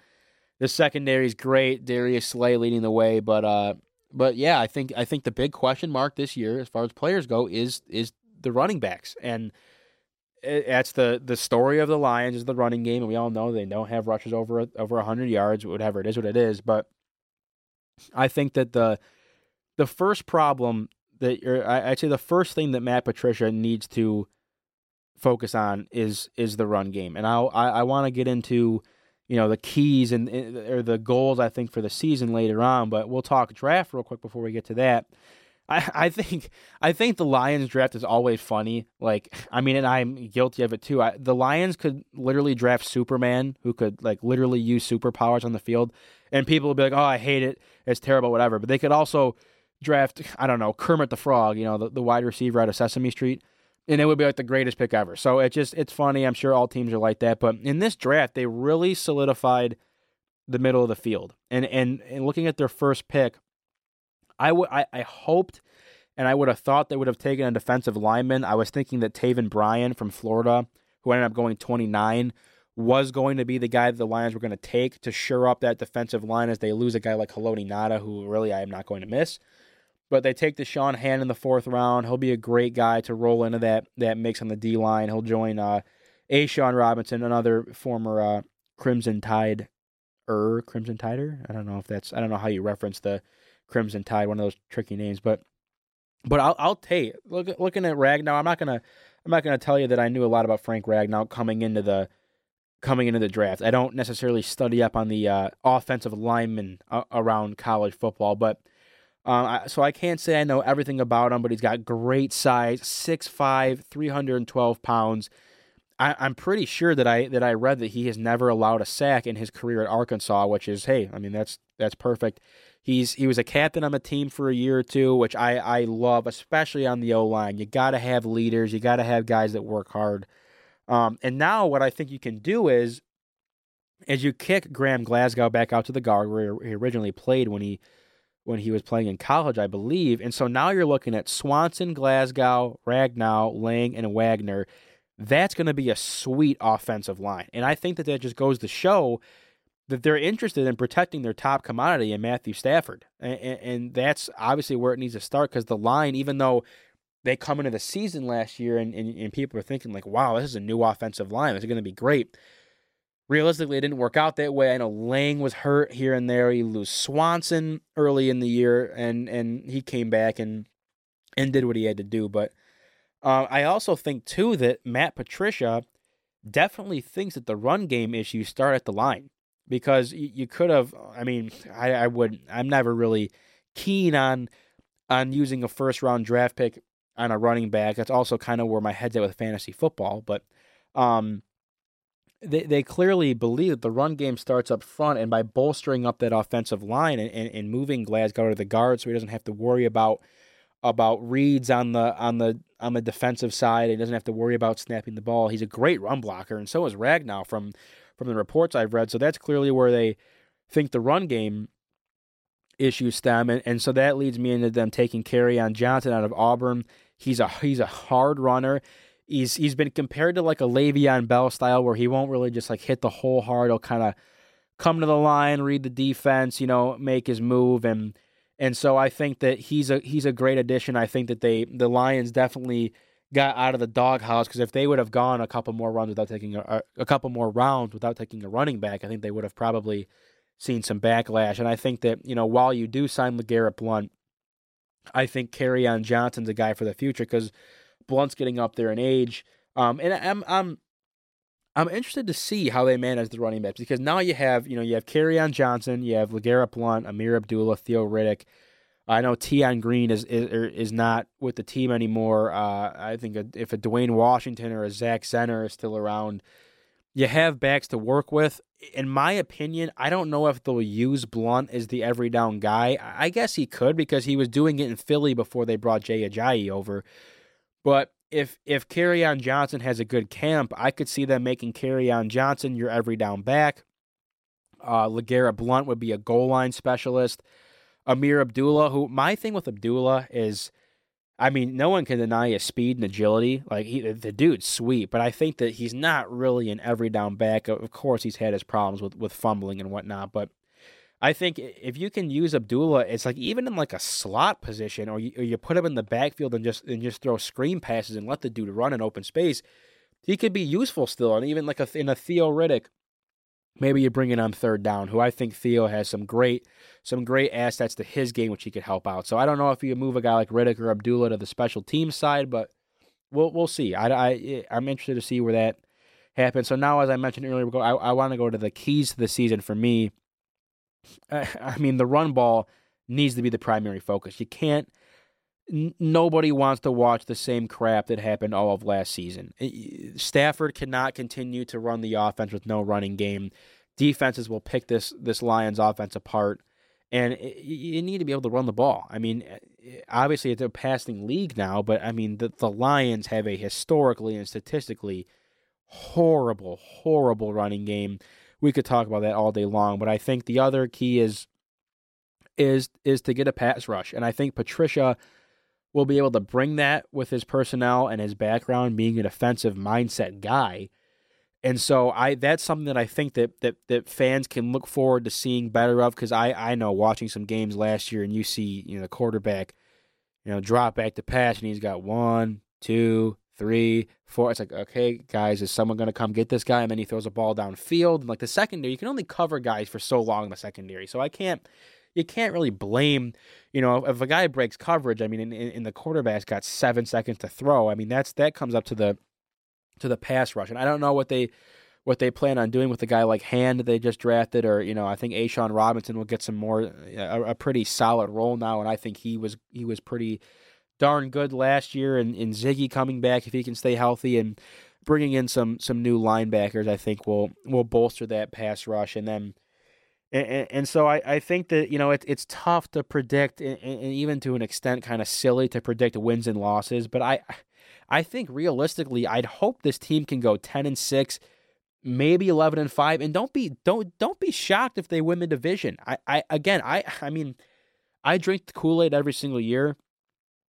the secondary is great. Darius Slay leading the way, but uh, but yeah, I think I think the big question mark this year, as far as players go, is is the running backs, and eh, that's the the story of the Lions is the running game, and we all know they don't have rushes over over hundred yards, whatever it is, what it is, but I think that the the first problem that or I'd say the first thing that Matt Patricia needs to focus on is is the run game, and I'll, I I want to get into you know the keys and or the goals I think for the season later on, but we'll talk draft real quick before we get to that. I, I think I think the Lions draft is always funny. Like I mean, and I'm guilty of it too. I, the Lions could literally draft Superman, who could like literally use superpowers on the field, and people would be like, "Oh, I hate it. It's terrible, whatever." But they could also draft, I don't know, Kermit the Frog, you know, the, the wide receiver out of Sesame Street, and it would be like the greatest pick ever. So it just it's funny. I'm sure all teams are like that, but in this draft, they really solidified the middle of the field. And and and looking at their first pick, I would I, I hoped and I would have thought they would have taken a defensive lineman. I was thinking that Taven Bryan from Florida, who ended up going 29, was going to be the guy that the Lions were going to take to shore up that defensive line as they lose a guy like Haloti Ngata, who really I am not going to miss. But they take Da'Shawn Hand in the fourth round. He'll be a great guy to roll into that that mix on the D line. He'll join uh, A'Shawn Robinson, another former uh, Crimson Tide er Crimson Tider. I don't know if that's I don't know how you reference the Crimson Tide, one of those tricky names. But but I'll I'll take look looking at Ragnow. I'm not gonna I'm not gonna tell you that I knew a lot about Frank Ragnow coming into the coming into the draft. I don't necessarily study up on the uh, offensive linemen uh, around college football, but um, I, so I can't say I know everything about him. But he's got great size, 6'5", 312 pounds. I, I'm pretty sure that I that I read that he has never allowed a sack in his career at Arkansas, which is hey, I mean that's that's perfect. He's he was a captain on the team for a year or two, which I I love, especially on the O line. You got to have leaders. You got to have guys that work hard. Um, and now what I think you can do is, as you kick Graham Glasgow back out to the guard where he originally played when he when he was playing in college, I believe. And so now you're looking at Swanson, Glasgow, Ragnow, Lang, and Wagner. That's going to be a sweet offensive line. And I think that that just goes to show that they're interested in protecting their top commodity in Matthew Stafford. And, and that's obviously where it needs to start because the line, even though they come into the season last year and, and, and people are thinking, like, wow, this is a new offensive line. This is going to be great. Realistically, it didn't work out that way. I know Lang was hurt here and there. You lose Swanson early in the year, and, and he came back and and did what he had to do. But uh, I also think, too, that Matt Patricia definitely thinks that the run game issues start at the line because you could have. I mean, I, I would. I'm never really keen on on using a first round draft pick on a running back. That's also kind of where my head's at with fantasy football. But um, they they clearly believe that the run game starts up front, and by bolstering up that offensive line and, and, and moving Glasgow to the guard, so he doesn't have to worry about about reads on the on the on the defensive side. He doesn't have to worry about snapping the ball. He's a great run blocker, and so is Ragnow from from the reports I've read. So that's clearly where they think the run game issues stem, and, and so that leads me into them taking carry Kerryon Johnson out of Auburn. He's a he's a hard runner. He's he's been compared to like a Le'Veon Bell style where he won't really just like hit the hole hard. He'll kind of come to the line, read the defense, you know, make his move, and and so I think that he's a he's a great addition. I think that they the Lions definitely got out of the doghouse because if they would have gone a couple more runs without taking a, a couple more rounds without taking a running back, I think they would have probably seen some backlash. And I think that you know while you do sign LeGarrette Blunt, I think Kerryon Johnson's a guy for the future because Blunt's getting up there in age. Um, and I'm I'm I'm interested to see how they manage the running backs because now you have you know you have Kerryon Johnson, you have LeGarrette Blunt, Ameer Abdullah, Theo Riddick. I know Tion Green is, is er, is not with the team anymore. Uh, I think if a Dwayne Washington or a Zach Zenner is still around, you have backs to work with. In my opinion, I don't know if they'll use Blunt as the every down guy. I guess he could because he was doing it in Philly before they brought Jay Ajayi over. But if if Kerryon Johnson has a good camp, I could see them making Kerryon Johnson your every down back. Uh, LeGarrette Blunt would be a goal line specialist. Ameer Abdullah, who my thing with Abdullah is, I mean, no one can deny his speed and agility. Like he, the dude's sweet, but I think that he's not really an every down back. Of course, he's had his problems with with fumbling and whatnot, but I think if you can use Abdullah, it's like even in like a slot position, or you, or you put him in the backfield and just and just throw screen passes and let the dude run in open space, he could be useful still. And even like a, in a Theo Riddick Maybe you bring it on third down, who I think Theo has some great some great assets to his game, which he could help out. So I don't know if you move a guy like Riddick or Abdullah to the special team side, but we'll we'll see. I, I eh, I'm interested to see where that happens. So now, as I mentioned earlier, I, I want to go to the keys to the season for me. I, mean, the run ball needs to be the primary focus. You can't nobody wants to watch the same crap that happened all of last season. Stafford cannot continue to run the offense with no running game. Defenses will pick this this Lions offense apart, and you need to be able to run the ball. I mean, eh, eh, obviously it's a passing league now, but I mean the the Lions have a historically and statistically horrible, horrible running game. We could talk about that all day long, but I think the other key is is is to get a pass rush, and I think Patricia will be able to bring that with his personnel and his background being a defensive mindset guy. And so I that's something that I think that that, that fans can look forward to seeing better of because I, I know watching some games last year and you see, you know, the quarterback, you know, drop back to pass and he's got one, two, three, four. It's like, okay, guys, is someone gonna come get this guy? And then he throws a ball downfield. And like the secondary, you can only cover guys for so long in the secondary. So I can't you can't really blame, you know, if a guy breaks coverage. I mean, in the quarterback's got seven seconds to throw. I mean, that's that comes up to the to the pass rush, and I don't know what they what they plan on doing with a guy like Hand they just drafted, or you know, I think A'Shawn Robinson will get some more a, a, pretty solid role now, and I think he was he was pretty darn good last year, and, and Ziggy coming back if he can stay healthy and bringing in some some new linebackers, I think will will bolster that pass rush, and then. And, and so I, I think that you know it, it's tough to predict and, and even to an extent kind of silly to predict wins and losses but I I think realistically I'd hope this team can go 10 and 6 maybe 11 and 5 and don't be don't don't be shocked if they win the division i i again i i mean i drink the kool-aid every single year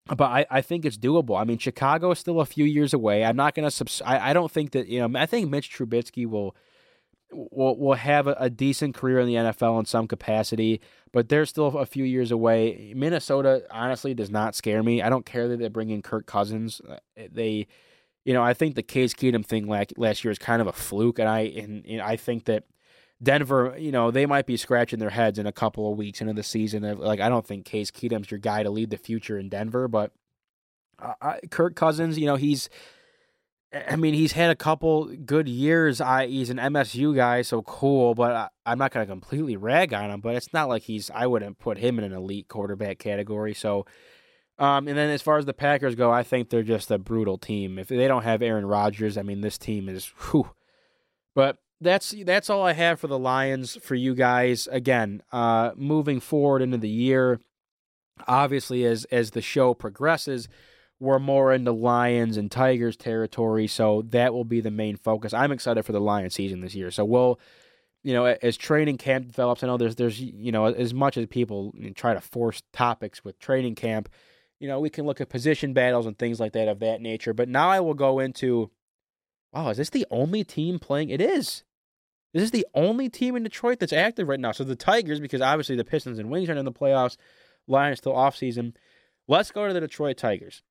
but I, I think it's doable. I mean, Chicago is still a few years away. I'm not going to. Subs- I, I don't think that you know. I think Mitch Trubisky will will will have a, a, decent career in the NFL in some capacity, but they're still a few years away. Minnesota honestly does not scare me. I don't care that they bring in Kirk Cousins. Uh, they you know, I think the Case Keenum thing last year is kind of a fluke, and I and, and, I think that Denver, you know, they might be scratching their heads in a couple of weeks into the season. Like, I don't think Case Keenum's your guy to lead the future in Denver, but uh, Kirk Cousins, you know, he's. I mean, he's had a couple good years. I he's an MSU guy, so cool. But I, I'm not going to completely rag on him. But it's not like he's. I wouldn't put him in an elite quarterback category. So um, and then as far as the Packers go, I think they're just a brutal team. If they don't have Aaron Rodgers, I mean, this team is whew. But that's that's all I have for the Lions for you guys. Again, uh, moving forward into the year, obviously as as the show progresses, we're more into Lions and Tigers territory, so that will be the main focus. I'm excited for the Lions season this year. So we'll you know, as training camp develops, I know there's there's you know as much as people try to force topics with training camp, you know, we can look at position battles and things like that of that nature. But now I will go into wow, is this the only team playing? It is. This is the only team in Detroit that's active right now. So the Tigers, because obviously the Pistons and Wings aren't in the playoffs, Lions still off season. Let's go to the Detroit Tigers.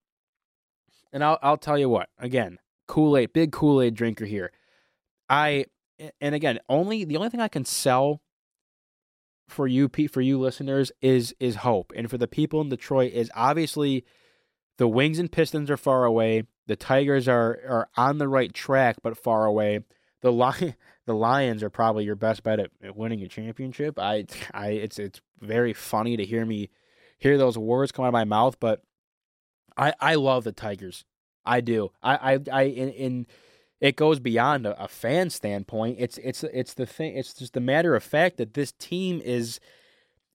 And I'll I'll tell you what, again, Kool-Aid, big Kool-Aid drinker here. I and again, only the only thing I can sell for you for you listeners is is hope and for the people in Detroit is obviously the Wings and Pistons are far away the Tigers are are on the right track but far away the lion the Lions are probably your best bet at, at winning a championship I I it's it's very funny to hear me hear those words come out of my mouth but I I love the Tigers I do I I I in, in it goes beyond a, a, fan standpoint. It's it's it's the thing. It's just the matter of fact that this team is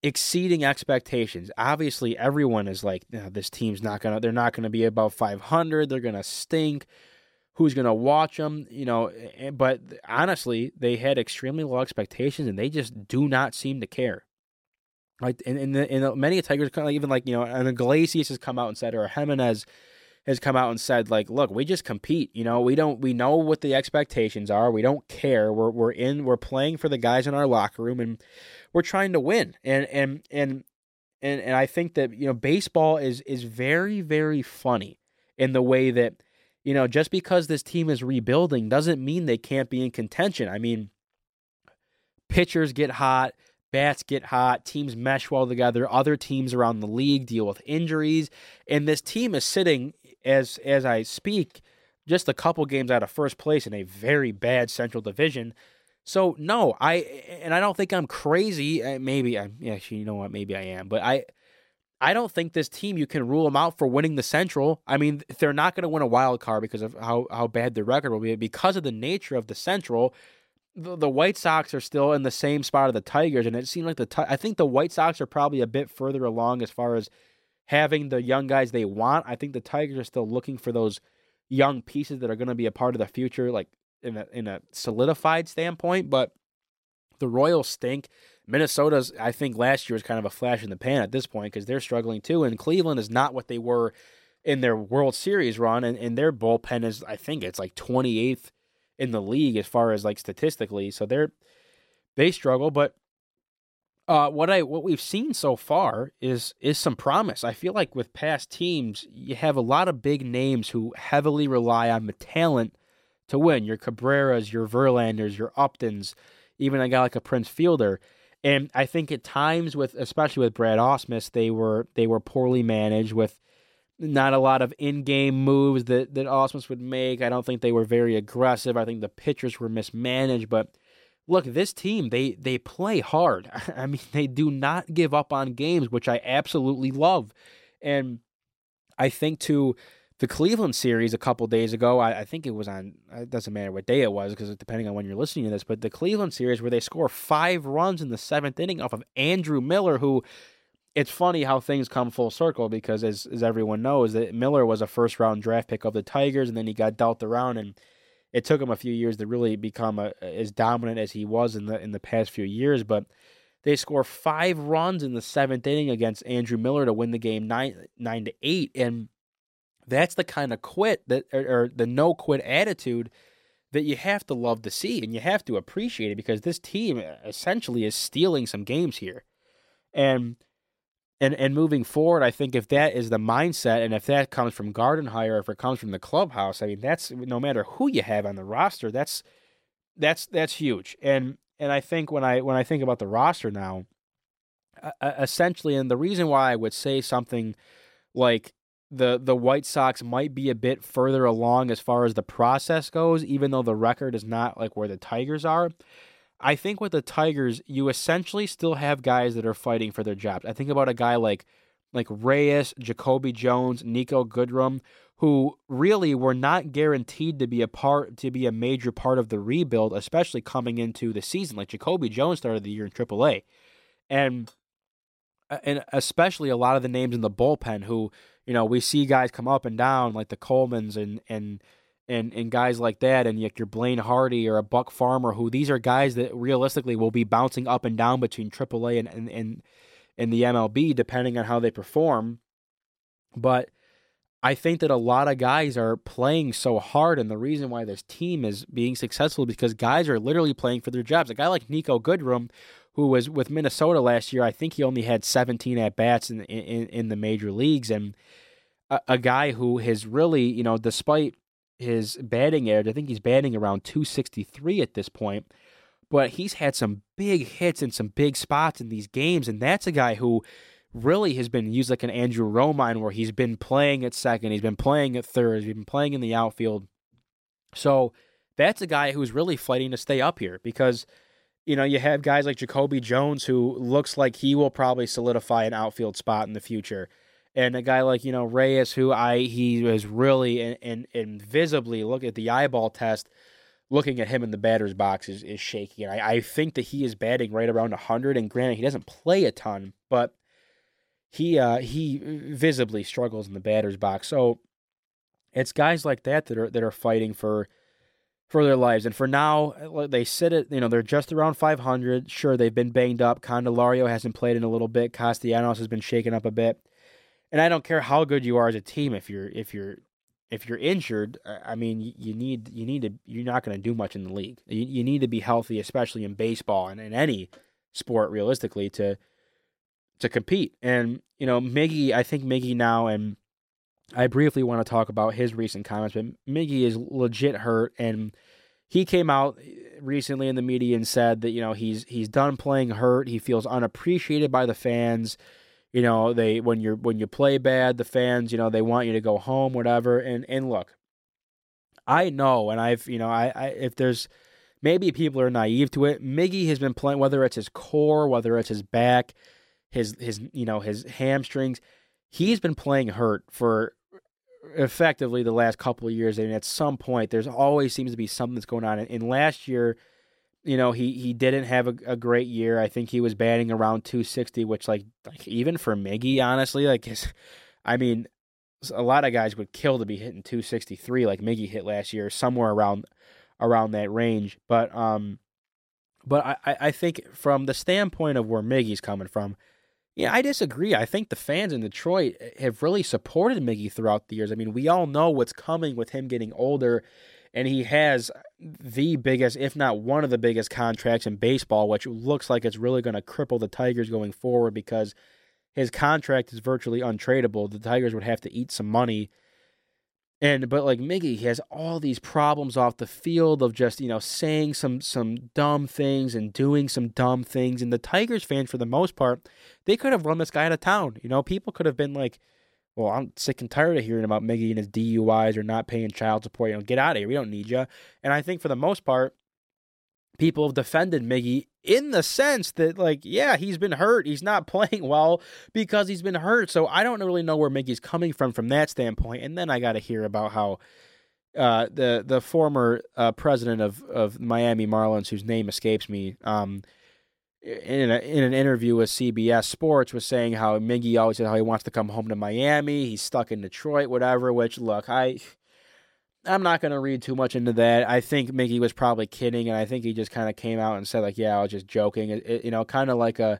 exceeding expectations. Obviously, everyone is like, this team's not gonna. They're not gonna be above 500. They're gonna stink. Who's gonna watch them? You know. But honestly, they had extremely low expectations, and they just do not seem to care. Like, and, and, the, and the, many Tigers, even like you know, and Iglesias has come out and said, or Jimenez has come out and said like look we just compete you know we don't we know what the expectations are we don't care we're we're in we're playing for the guys in our locker room and we're trying to win and and and and, and I think that you know baseball is is very very funny in the way that you know just because this team is rebuilding doesn't mean they can't be in contention I mean pitchers get hot bats get hot, teams mesh well together, other teams around the league deal with injuries, and this team is sitting as as I speak, just a couple games out of first place in a very bad Central Division. So no, I and I don't think I'm crazy. Maybe I'm. Yeah, you know what? Maybe I am. But I, I don't think this team you can rule them out for winning the Central. I mean, they're not going to win a wild card because of how how bad their record will be because of the nature of the Central. The, the White Sox are still in the same spot of the Tigers, and it seemed like the I think the White Sox are probably a bit further along as far as having the young guys they want. I think the Tigers are still looking for those young pieces that are going to be a part of the future, like in a in a solidified standpoint. But the Royals stink. Minnesota's, I think, last year was kind of a flash in the pan at this point because they're struggling too. And Cleveland is not what they were in their World Series run, and, and their bullpen is, I think, it's like 28th in the league as far as like statistically. So they're they struggle, but uh, what I what we've seen so far is is some promise. I feel like with past teams, you have a lot of big names who heavily rely on the talent to win. Your Cabreras, your Verlanders, your Uptons, even a guy like a Prince Fielder. And I think at times with especially with Brad Ausmus, they were they were poorly managed with not a lot of in-game moves that that Ausmus would make. I don't think they were very aggressive. I think the pitchers were mismanaged, but look, this team they they play hard. I mean, they do not give up on games, which I absolutely love. And I think to the Cleveland series a couple days ago, I, I, think it was on. Uh, it doesn't matter what day it was because depending on when you're listening to this, but the Cleveland series where they score five runs in the seventh inning off of Andrew Miller, who it's funny how things come full circle because as as everyone knows that Miller was a first round draft pick of the Tigers and then he got dealt around and it took him a few years to really become a, as dominant as he was in the in the past few years but they score five runs in the seventh inning against Andrew Miller to win the game nine nine to eight and that's the kind of quit that or, or the no quit attitude that you have to love to see and you have to appreciate it because this team essentially is stealing some games here and and and moving forward, I think if that is the mindset, and if that comes from Gardenhire, if it comes from the clubhouse, I mean, that's no matter who you have on the roster, that's that's that's huge. And and I think when I when I think about the roster now, uh, essentially, and the reason why I would say something like the the White Sox might be a bit further along as far as the process goes, even though the record is not like where the Tigers are, I think with the Tigers, you essentially still have guys that are fighting for their jobs. I think about a guy like like Reyes, Jacoby Jones, Niko Goodrum, who really were not guaranteed to be a part to be a major part of the rebuild, especially coming into the season. Like Jacoby Jones started the year in AAA, and Uh, and especially a lot of the names in the bullpen who you know we see guys come up and down like the Colemans and and and and guys like that, and like your Blaine Hardy or a Buck Farmer, who these are guys that realistically will be bouncing up and down between AAA and and and, and the MLB depending on how they perform. But I think that a lot of guys are playing so hard, and the reason why this team is being successful because guys are literally playing for their jobs. A guy like Niko Goodrum, who was with Minnesota last year, I think he only had 17 at bats in, in in the major leagues, and a, a guy who has really, you know, despite his batting average. I think he's batting around 263 at this point. But he's had some big hits in some big spots in these games, and that's a guy who really has been used like an Andrew Romine, where he's been playing at second, he's been playing at third, he's been playing in the outfield. So that's a guy who's really fighting to stay up here because you know you have guys like Jacoby Jones who looks like he will probably solidify an outfield spot in the future and a guy like you know Reyes, who I he was really and in, in, invisibly look at the eyeball test, looking at him in the batter's box is, is shaky, and I, I think that he is batting right around hundred. And granted, he doesn't play a ton, but he uh, he visibly struggles in the batter's box. So it's guys like that that are that are fighting for for their lives. And for now, uh, they sit at you know they're just around 500. Sure, they've been banged up. Candelario hasn't played in a little bit. Castellanos has been shaken up a bit and I don't care how good you are as a team if you're if you're if you're injured, uh, I mean, you need you need to you're not going to do much in the league. You, you need to be healthy, especially in baseball and in any sport, realistically, to to compete. And you know, Miggy, I think Miggy now, and I briefly want to talk about his recent comments, but Miggy is legit hurt, and he came out eh, recently in the media and said that you know he's he's done playing hurt. He feels unappreciated by the fans you know they when you're when you play bad the fans you know they want you to go home whatever and and look i know and i've you know i, I if there's maybe people are naive to it miggy has been playing whether it's his core whether it's his back his his you know his hamstrings he's been playing hurt for effectively the last couple of years and at some point there's always seems to be something that's going on and, and last year you know, he he didn't have a, a, great year. I think he was batting around 260, which like like even for Miggy, honestly, like his, I mean, a lot of guys would kill to be hitting 263 like Miggy hit last year, somewhere around around that range. But um, but I I think from the standpoint of where Miggy's coming from, yeah, I disagree. I think the fans in Detroit eh, have really supported Miggy throughout the years. I mean, we all know what's coming with him getting older and he has the biggest, if not one of the biggest contracts in baseball, which looks like it's really going to cripple the Tigers going forward because his contract is virtually untradeable. The Tigers would have to eat some money And but like Miggy, he has all these problems off the field of just you know saying some some dumb things and doing some dumb things. And the Tigers fans, for the most part, they could have run this guy out of town. You know, people could have been like, "Well, I'm sick and tired of hearing about Miggy and his DUIs or not paying child support. You know, get out of here. We don't need you." And I think for the most part, people have defended Miggy in the sense that, like, yeah, he's been hurt. He's not playing well because he's been hurt. So I don't really know where Miggy's coming from from that standpoint. And then I got to hear about how uh, the the former uh, president of, of Miami Marlins, whose name escapes me, um, in a, in an interview with CBS Sports, was saying how Miggy always said how he wants to come home to Miami. He's stuck in Detroit, whatever. Which look, I I'm not going to read too much into that. I think Miggy was probably kidding, and I think he just kind of came out and said like, "Yeah, I was just joking." It, it, you know, kind of like a.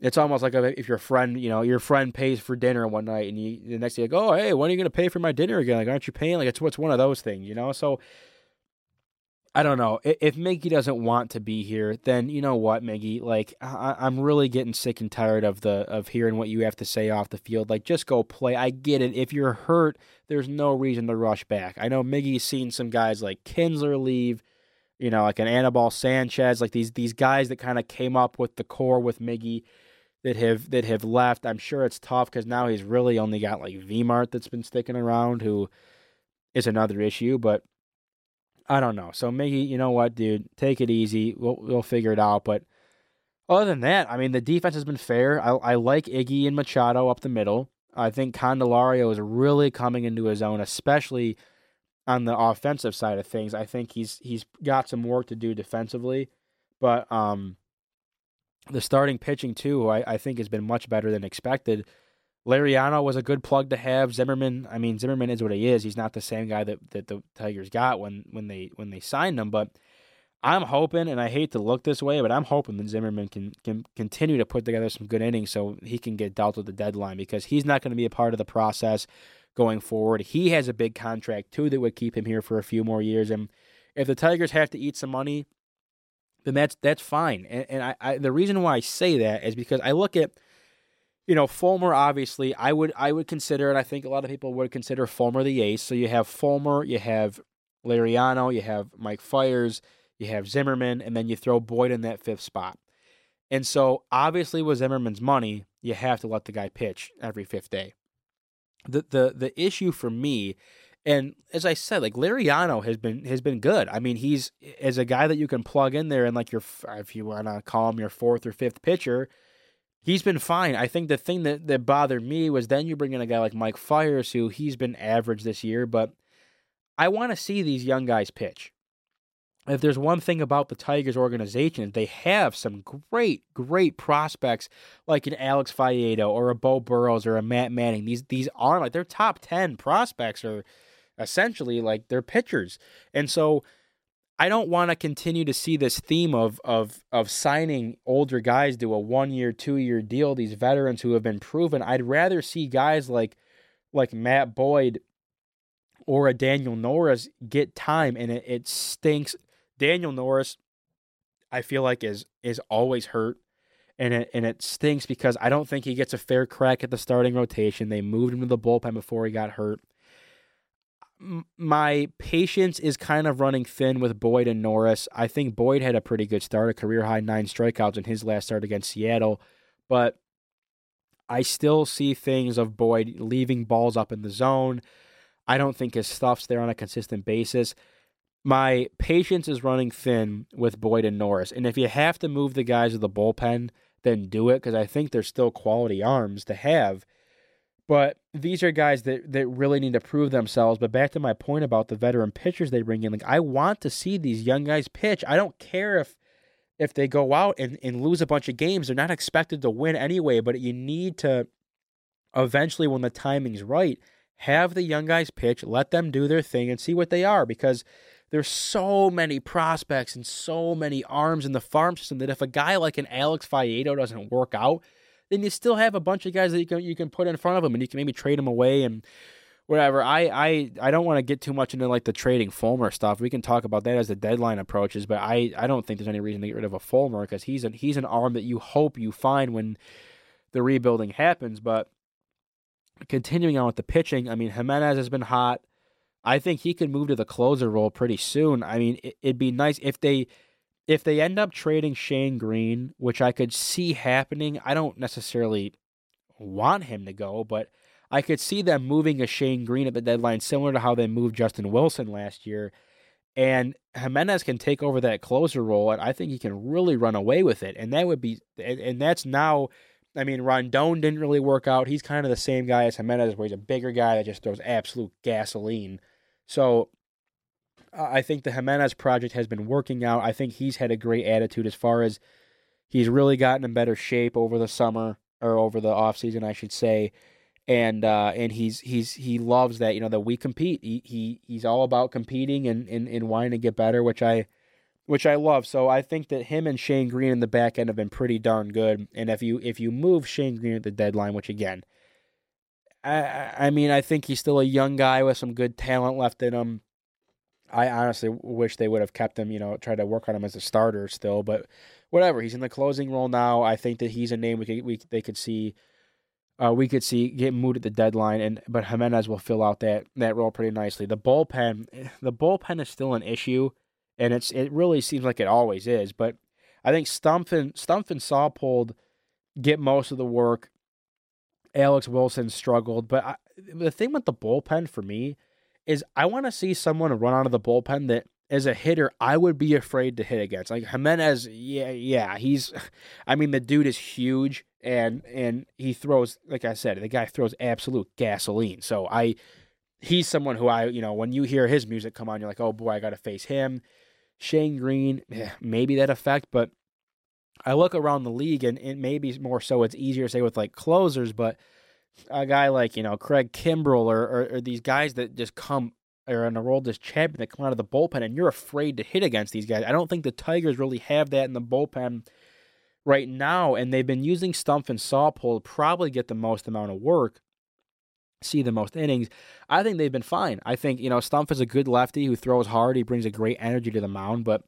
It's almost like a, if your friend, you know, your friend pays for dinner one night, and you the next day like, "Oh, hey, when are you going to pay for my dinner again?" Like, aren't you paying? Like, it's what's one of those things, you know. So I don't know. If Miggy doesn't want to be here, then you know what, Miggy. Like I- am really getting sick and tired of the of hearing what you have to say off the field. Like just go play. I get it. If you're hurt, there's no reason to rush back. I know Miggy's seen some guys like Kinsler leave. You know, like an Anibal Sanchez, like these these guys that kind of came up with the core with Miggy that have that have left. I'm sure it's tough because now he's really only got like Vmart that's been sticking around, who is another issue, but I don't know. So maybe you know what, dude, take it easy. We'll we'll figure it out. But other than that, I mean, the defense has been fair. I, I like Iggy and Machado up the middle. I think Candelario is really coming into his own, especially on the offensive side of things. I think he's he's got some work to do defensively, but um, the starting pitching too, I, I think has been much better than expected. Liriano was a good plug to have. Zimmermann, I mean, Zimmermann is what he is. He's not the same guy that, that the Tigers got when, when they when they signed him. But I'm hoping, and I hate to look this way, but I'm hoping that Zimmermann can can continue to put together some good innings so he can get dealt with the deadline because he's not going to be a part of the process going forward. He has a big contract too that would keep him here for a few more years. And if the Tigers have to eat some money, then that's that's fine. And, and I, I the reason why I say that is because I look at you know, Fulmer obviously I would I would consider, and I think a lot of people would consider Fulmer the ace. So you have Fulmer, you have Liriano, you have Mike Fiers, you have Zimmermann, and then you throw Boyd in that fifth spot. And so obviously with Zimmermann's money, you have to let the guy pitch every fifth day. The the the issue for me, and as I said, like Liriano has been has been good. I mean, he's as a guy that you can plug in there and like your if you want to call him your fourth or fifth pitcher he's been fine. I think the thing that, that bothered me was then you bring in a guy like Mike Fiers, who he's been average this year, but I want to see these young guys pitch. If there's one thing about the Tigers organization, they have some great, great prospects like an Alex Faedo or a Beau Burrows or a Matt Manning. These these are like their top ten prospects are essentially like their pitchers. And so I don't want to continue to see this theme of of of signing older guys to a one year, two year deal. These veterans who have been proven. I'd rather see guys like like Matt Boyd or a Daniel Norris get time, and it, it stinks. Daniel Norris, I feel like is is always hurt, and it and it stinks because I don't think he gets a fair crack at the starting rotation. They moved him to the bullpen before he got hurt my patience is kind of running thin with Boyd and Norris. I think Boyd had a pretty good start, a career high nine strikeouts in his last start against Seattle, but I still see things of Boyd leaving balls up in the zone. I don't think his stuff's there on a consistent basis. My patience is running thin with Boyd and Norris. And if you have to move the guys to the bullpen, then do it because I think they're still quality arms to have. But these are guys that, that really need to prove themselves. But back to my point about the veteran pitchers they bring in, like I want to see these young guys pitch. I don't care if if they go out and, and lose a bunch of games. They're not expected to win anyway, but you need to eventually when the timing's right, have the young guys pitch, let them do their thing and see what they are because there's so many prospects and so many arms in the farm system that if a guy like an Alex Faedo doesn't work out, then you still have a bunch of guys that you can you can put in front of them, and you can maybe trade them away and whatever. I I, I don't want to get too much into like the trading Fulmer stuff. We can talk about that as the deadline approaches, but I, I don't think there's any reason to get rid of a Fulmer because he's an he's an arm that you hope you find when the rebuilding happens. But continuing on with the pitching, I mean Jimenez has been hot. I think he could move to the closer role pretty soon. I mean, it, it'd be nice if they if they end up trading Shane Greene, which I could see happening. I don't necessarily want him to go, but I could see them moving a Shane Greene at the deadline, similar to how they moved Justin Wilson last year. And Jimenez can take over that closer role, and I think he can really run away with it. And that would be, and that's now. I mean, Rondon didn't really work out. He's kind of the same guy as Jimenez, where he's a bigger guy that just throws absolute gasoline. So I think the Jimenez project has been working out. I think he's had a great attitude as far as he's really gotten in better shape over the summer or over the off season, I should say and uh, and he's he's he loves that you know that we compete. He, he he's all about competing and, and and wanting to get better, which I which I love. So I think that him and Shane Greene in the back end have been pretty darn good. And if you if you move Shane Greene at the deadline, which again, I I mean I think he's still a young guy with some good talent left in him. I honestly wish they would have kept him, you know, tried to work on him as a starter still, but whatever. He's in the closing role now. I think that he's a name we could, we they could see uh, we could see get moved at the deadline, and but Jimenez will fill out that that role pretty nicely. The bullpen, the bullpen is still an issue, and it's it really seems like it always is. But I think Stumpf and Stumpf and Saupold get most of the work. Alex Wilson struggled, but I, the thing with the bullpen for me is I want to see someone run out of the bullpen that as a hitter, I would be afraid to hit against. Like Jimenez, yeah, yeah, he's I mean the dude is huge and and he throws like I said, the guy throws absolute gasoline. So I he's someone who I, you know, when you hear his music come on, you're like, "Oh boy, I got to face him." Shane Greene, maybe that effect, but I look around the league and, and maybe more so it's easier to say with like closers, but a guy like, you know, Craig Kimbrel or, or, or these guys that just come or an Aroldis Chapman that come out of the bullpen and you're afraid to hit against these guys. I don't think the Tigers really have that in the bullpen right now, and they've been using Stumpf and Saupold probably get the most amount of work, see the most innings. I think they've been fine. I think, you know, Stumpf is a good lefty who throws hard. He brings a great energy to the mound, but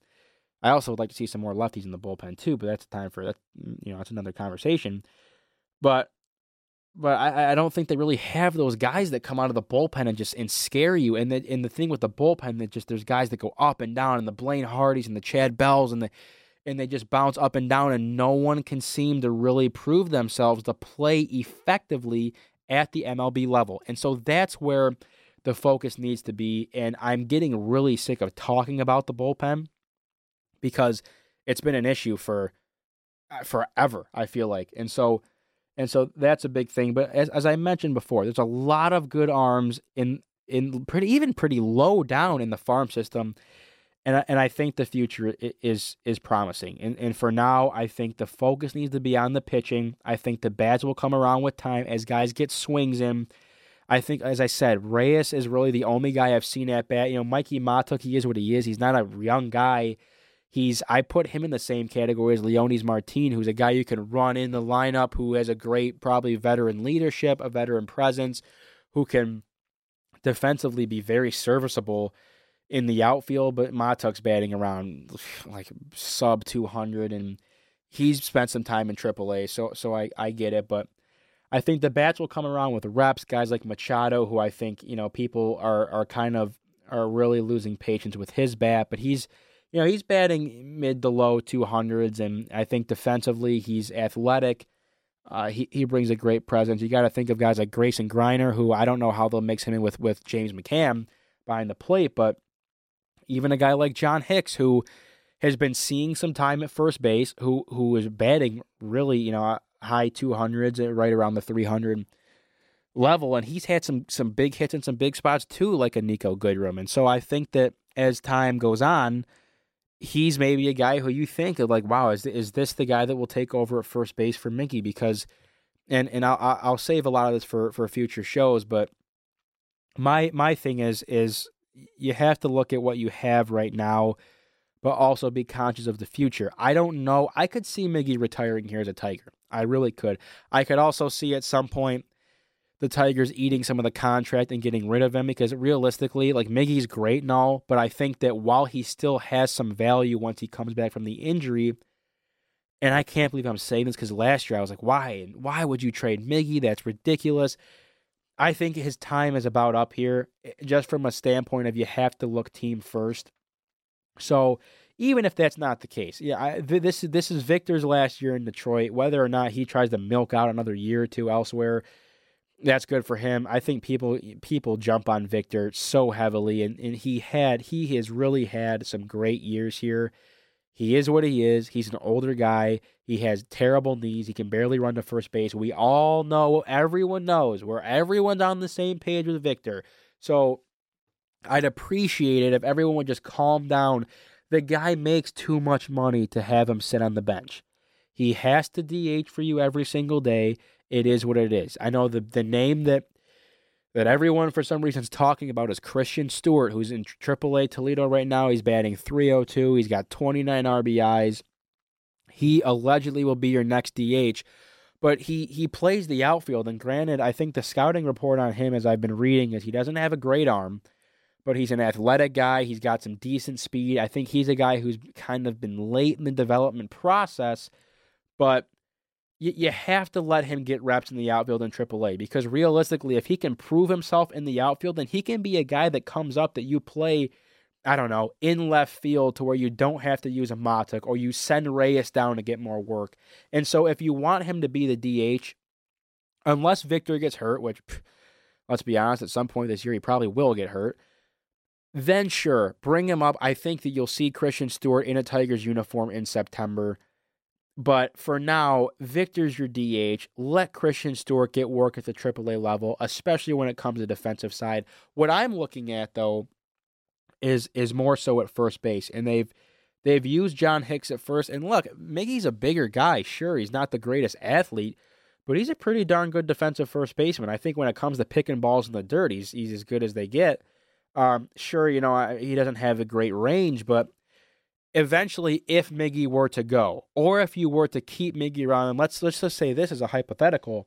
I also would like to see some more lefties in the bullpen too, but that's time for that. You know, that's another conversation. But but I, I don't think they really have those guys that come out of the bullpen and just and scare you. And the and the thing with the bullpen that just there's guys that go up and down, and the Blaine Hardys and the Chad Bells and the and they just bounce up and down, and no one can seem to really prove themselves to play effectively at the MLB level. And so that's where the focus needs to be. And I'm getting really sick of talking about the bullpen because it's been an issue for uh, forever. I feel like, and so and so that's a big thing. But as, as I mentioned before, there's a lot of good arms in in pretty even pretty low down in the farm system, and and I think the future is is promising. And and for now, I think the focus needs to be on the pitching. I think the bats will come around with time as guys get swings in. I think, as I said, Reyes is really the only guy I've seen at bat. You know, Mikie Mahtook, he is what he is. He's not a young guy He's I put him in the same category as Leonys Martin, who's a guy you can run in the lineup, who has a great probably veteran leadership, a veteran presence, who can defensively be very serviceable in the outfield. But Mahtook's batting around like sub two hundred, and he's spent some time in AAA, so so I I get it, but. I think the bats will come around with reps, guys like Machado, who I think you know people are are kind of are really losing patience with his bat, but he's you know, he's batting mid to low 200s, and I think defensively he's athletic. Uh, he he brings a great presence. You got to think of guys like Grayson Greiner, who I don't know how they'll mix him in with with James McCann behind the plate, but even a guy like John Hicks, who has been seeing some time at first base, who who is batting really you know high 200s, uh, right around the 300 level, and he's had some some big hits in some big spots too, like a Niko Goodrum. And so I think that as time goes on he's maybe a guy who you think of like, wow, is is this the guy that will take over at first base for Miggy? Because, and and I'll I'll save a lot of this for for future shows, but my my thing is is you have to look at what you have right now, but also be conscious of the future. I don't know. I could see Miggy retiring here as a Tiger. I really could. I could also see at some point the Tigers eating some of the contract and getting rid of him because realistically, like Miggy's great and all, but I think that while he still has some value once he comes back from the injury, and I can't believe I'm saying this because last year I was like, why? Why would you trade Miggy? That's ridiculous. I think his time is about up here, eh, just from a standpoint of you have to look team first. So even if that's not the case, yeah, I, this this is Victor's last year in Detroit. Whether or not he tries to milk out another year or two elsewhere, that's good for him. I think people people jump on Victor so heavily, and, and he had he has really had some great years here. He is what he is. He's an older guy. He has terrible knees. He can barely run to first base. We all know, everyone knows, where everyone's on the same page with Victor. So I'd appreciate it if everyone would just calm down. The guy makes too much money to have him sit on the bench. He has to DH for you every single day. It is what it is. I know the the name that that everyone for some reason is talking about is Christin Stewart, who's in AAA Toledo right now. He's batting 302. He's got 29 RBIs. He allegedly will be your next DH, but he he plays the outfield. And granted, I think the scouting report on him, as I've been reading, is he doesn't have a great arm, but he's an athletic guy. He's got some decent speed. I think he's a guy who's kind of been late in the development process, but you, you have to let him get reps in the outfield in AAA because realistically, if he can prove himself in the outfield, then he can be a guy that comes up that you play, I don't know, in left field to where you don't have to use a Mahtook or you send Reyes down to get more work. And so if you want him to be the DH, unless Victor gets hurt, which let's be honest, at some point this year he probably will get hurt. Then sure, bring him up. I think that you'll see Christin Stewart in a Tigers uniform in September. But for now, Victor's your DH. Let Christin Stewart get work at the AAA level, especially when it comes to defensive side. What I'm looking at though is is more so at first base, and they've they've used John Hicks at first. And look, Miggy's a bigger guy. Sure, he's not the greatest athlete, but he's a pretty darn good defensive first baseman. I think when it comes to picking balls in the dirt, he's he's as good as they get. Um, sure, you know he doesn't have a great range, but eventually if Miggy were to go, or if you were to keep Miggy around, let's let's just say this is a hypothetical.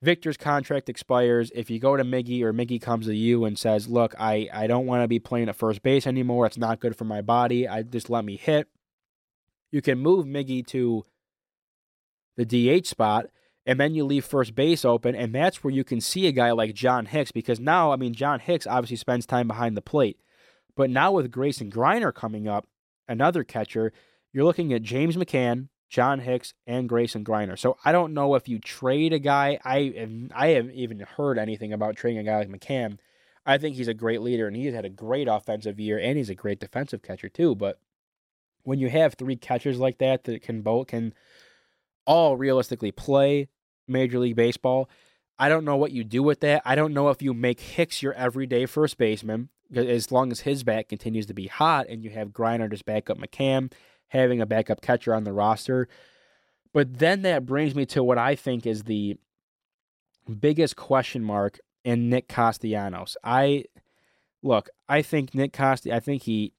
Victor's contract expires. If you go to Miggy or Miggy comes to you and says, Look, I, I don't want to be playing at first base anymore. It's not good for my body. I just let me hit. You can move Miggy to the DH spot, and then you leave first base open, and that's where you can see a guy like John Hicks because now, I mean, John Hicks obviously spends time behind the plate. But now with Grayson Greiner coming up, another catcher, you're looking at James McCann, John Hicks, and Grayson Greiner. So I don't know if you trade a guy. I have, I haven't even heard anything about trading a guy like McCann. I think he's a great leader and he's had a great offensive year and he's a great defensive catcher too. But when you have three catchers like that that can both can all realistically play Major League Baseball, I don't know what you do with that. I don't know if you make Hicks your everyday first baseman as long as his bat continues to be hot and you have Greiner just back up McCann, having a backup catcher on the roster. But then that brings me to what I think is the biggest question mark in Nick Castellanos. I look, I think Nick Castellanos, I think he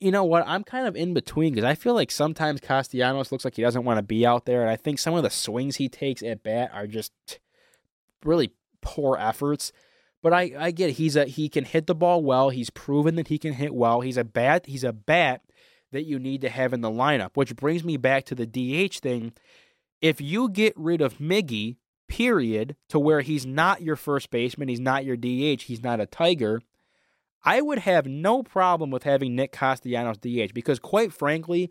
you know what? I'm kind of in between because I feel like sometimes Castellanos looks like he doesn't want to be out there, and I think some of the swings he takes at bat are just really poor efforts. But I, I get it. he's a he can hit the ball well. He's proven that he can hit well. He's a bat. He's a bat that you need to have in the lineup. Which brings me back to the DH thing. If you get rid of Miggy, period, to where he's not your first baseman, he's not your DH, he's not a Tiger, I would have no problem with having Nick Castellanos DH because, quite frankly,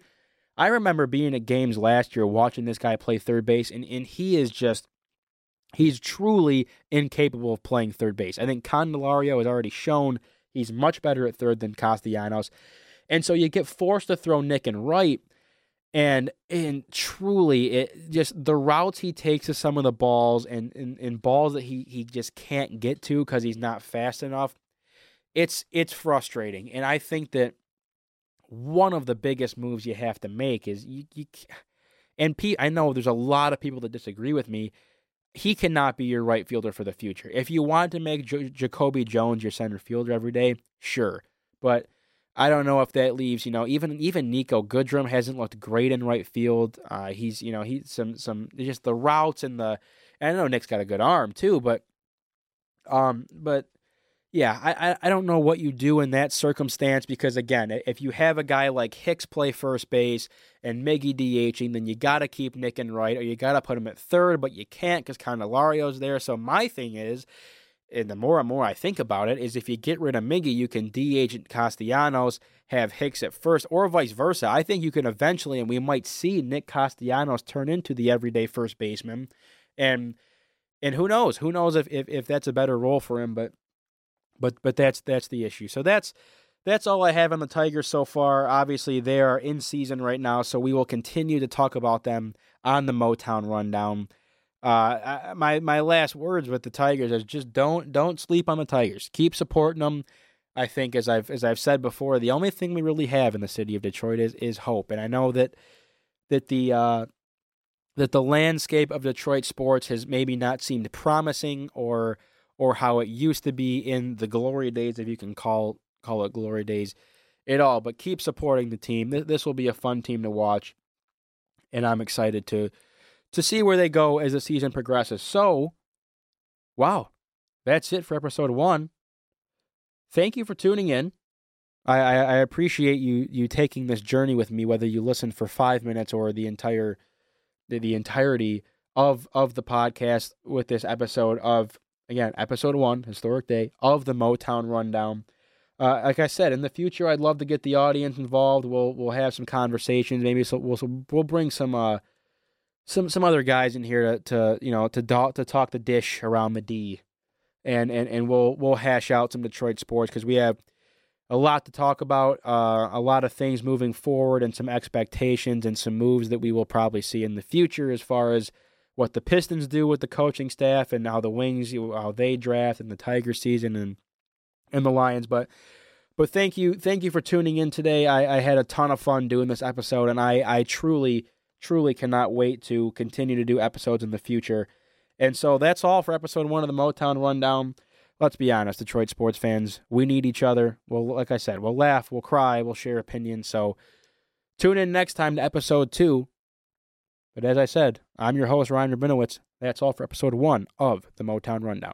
I remember being at games last year watching this guy play third base, and, and he is just He's truly incapable of playing third base. I think Candelario has already shown he's much better at third than Castellanos. And so you get forced to throw Nick and right. And and truly it just the routes he takes to some of the balls and, and, and balls that he, he just can't get to because he's not fast enough. It's it's frustrating. And I think that one of the biggest moves you have to make is you, you and Pete, I know there's a lot of people that disagree with me he cannot be your right fielder for the future. If you want to make J- Jacoby Jones your center fielder every day, sure, but I don't know if that leaves. You know, even even Niko Goodrum hasn't looked great in right field. Uh, he's you know he's some some just the routes and the. And I know Nick's got a good arm too, but um, but yeah, I, I don't know what you do in that circumstance because again, if you have a guy like Hicks play first base and Miggy DHing, then you got to keep Nick in right, or you got to put him at third, but you can't because Candelario's there. So my thing is, and the more and more I think about it, is if you get rid of Miggy, you can DH Castellanos, have Hicks at first, or vice versa. I think you can eventually, and we might see Nick Castellanos turn into the everyday first baseman, and and who knows? Who knows if, if, if that's a better role for him? But but but that's that's the issue. So that's that's all I have on the Tigers so far. Obviously, they are in season right now, so we will continue to talk about them on the Motown rundown. Uh, my my last words with the Tigers is just don't don't sleep on the Tigers. Keep supporting them. I think as I've as I've said before, the only thing we really have in the city of Detroit is is hope, and I know that that the uh, that the landscape of Detroit sports has maybe not seemed promising or or how it used to be in the glory days, if you can call call it glory days at all. But keep supporting the team. This will be a fun team to watch, and I'm excited to to see where they go as the season progresses. So, wow, that's it for episode one. Thank you for tuning in. I, I, I appreciate you you taking this journey with me, whether you listen for five minutes or the entire the, the entirety of of the podcast with this episode of again episode one, historic day of the Motown rundown. Uh, like I said, in the future, I'd love to get the audience involved. We'll we'll have some conversations. Maybe so we'll we'll bring some uh some some other guys in here to, to you know to do, to talk the dish around the D, and and and we'll we'll hash out some Detroit sports because we have a lot to talk about, uh, a lot of things moving forward, and some expectations and some moves that we will probably see in the future as far as what the Pistons do with the coaching staff and how the Wings how they draft and the Tiger season and and the Lions, but. But thank you, thank you for tuning in today. I, I had a ton of fun doing this episode, and I, I truly truly cannot wait to continue to do episodes in the future. And so that's all for episode one of the Motown Rundown. Let's be honest, Detroit sports fans, we need each other. Well, like I said, we'll laugh, we'll cry, we'll share opinions. So tune in next time to episode two. But as I said, I'm your host, Ryan Rabinowitz. That's all for episode one of the Motown Rundown.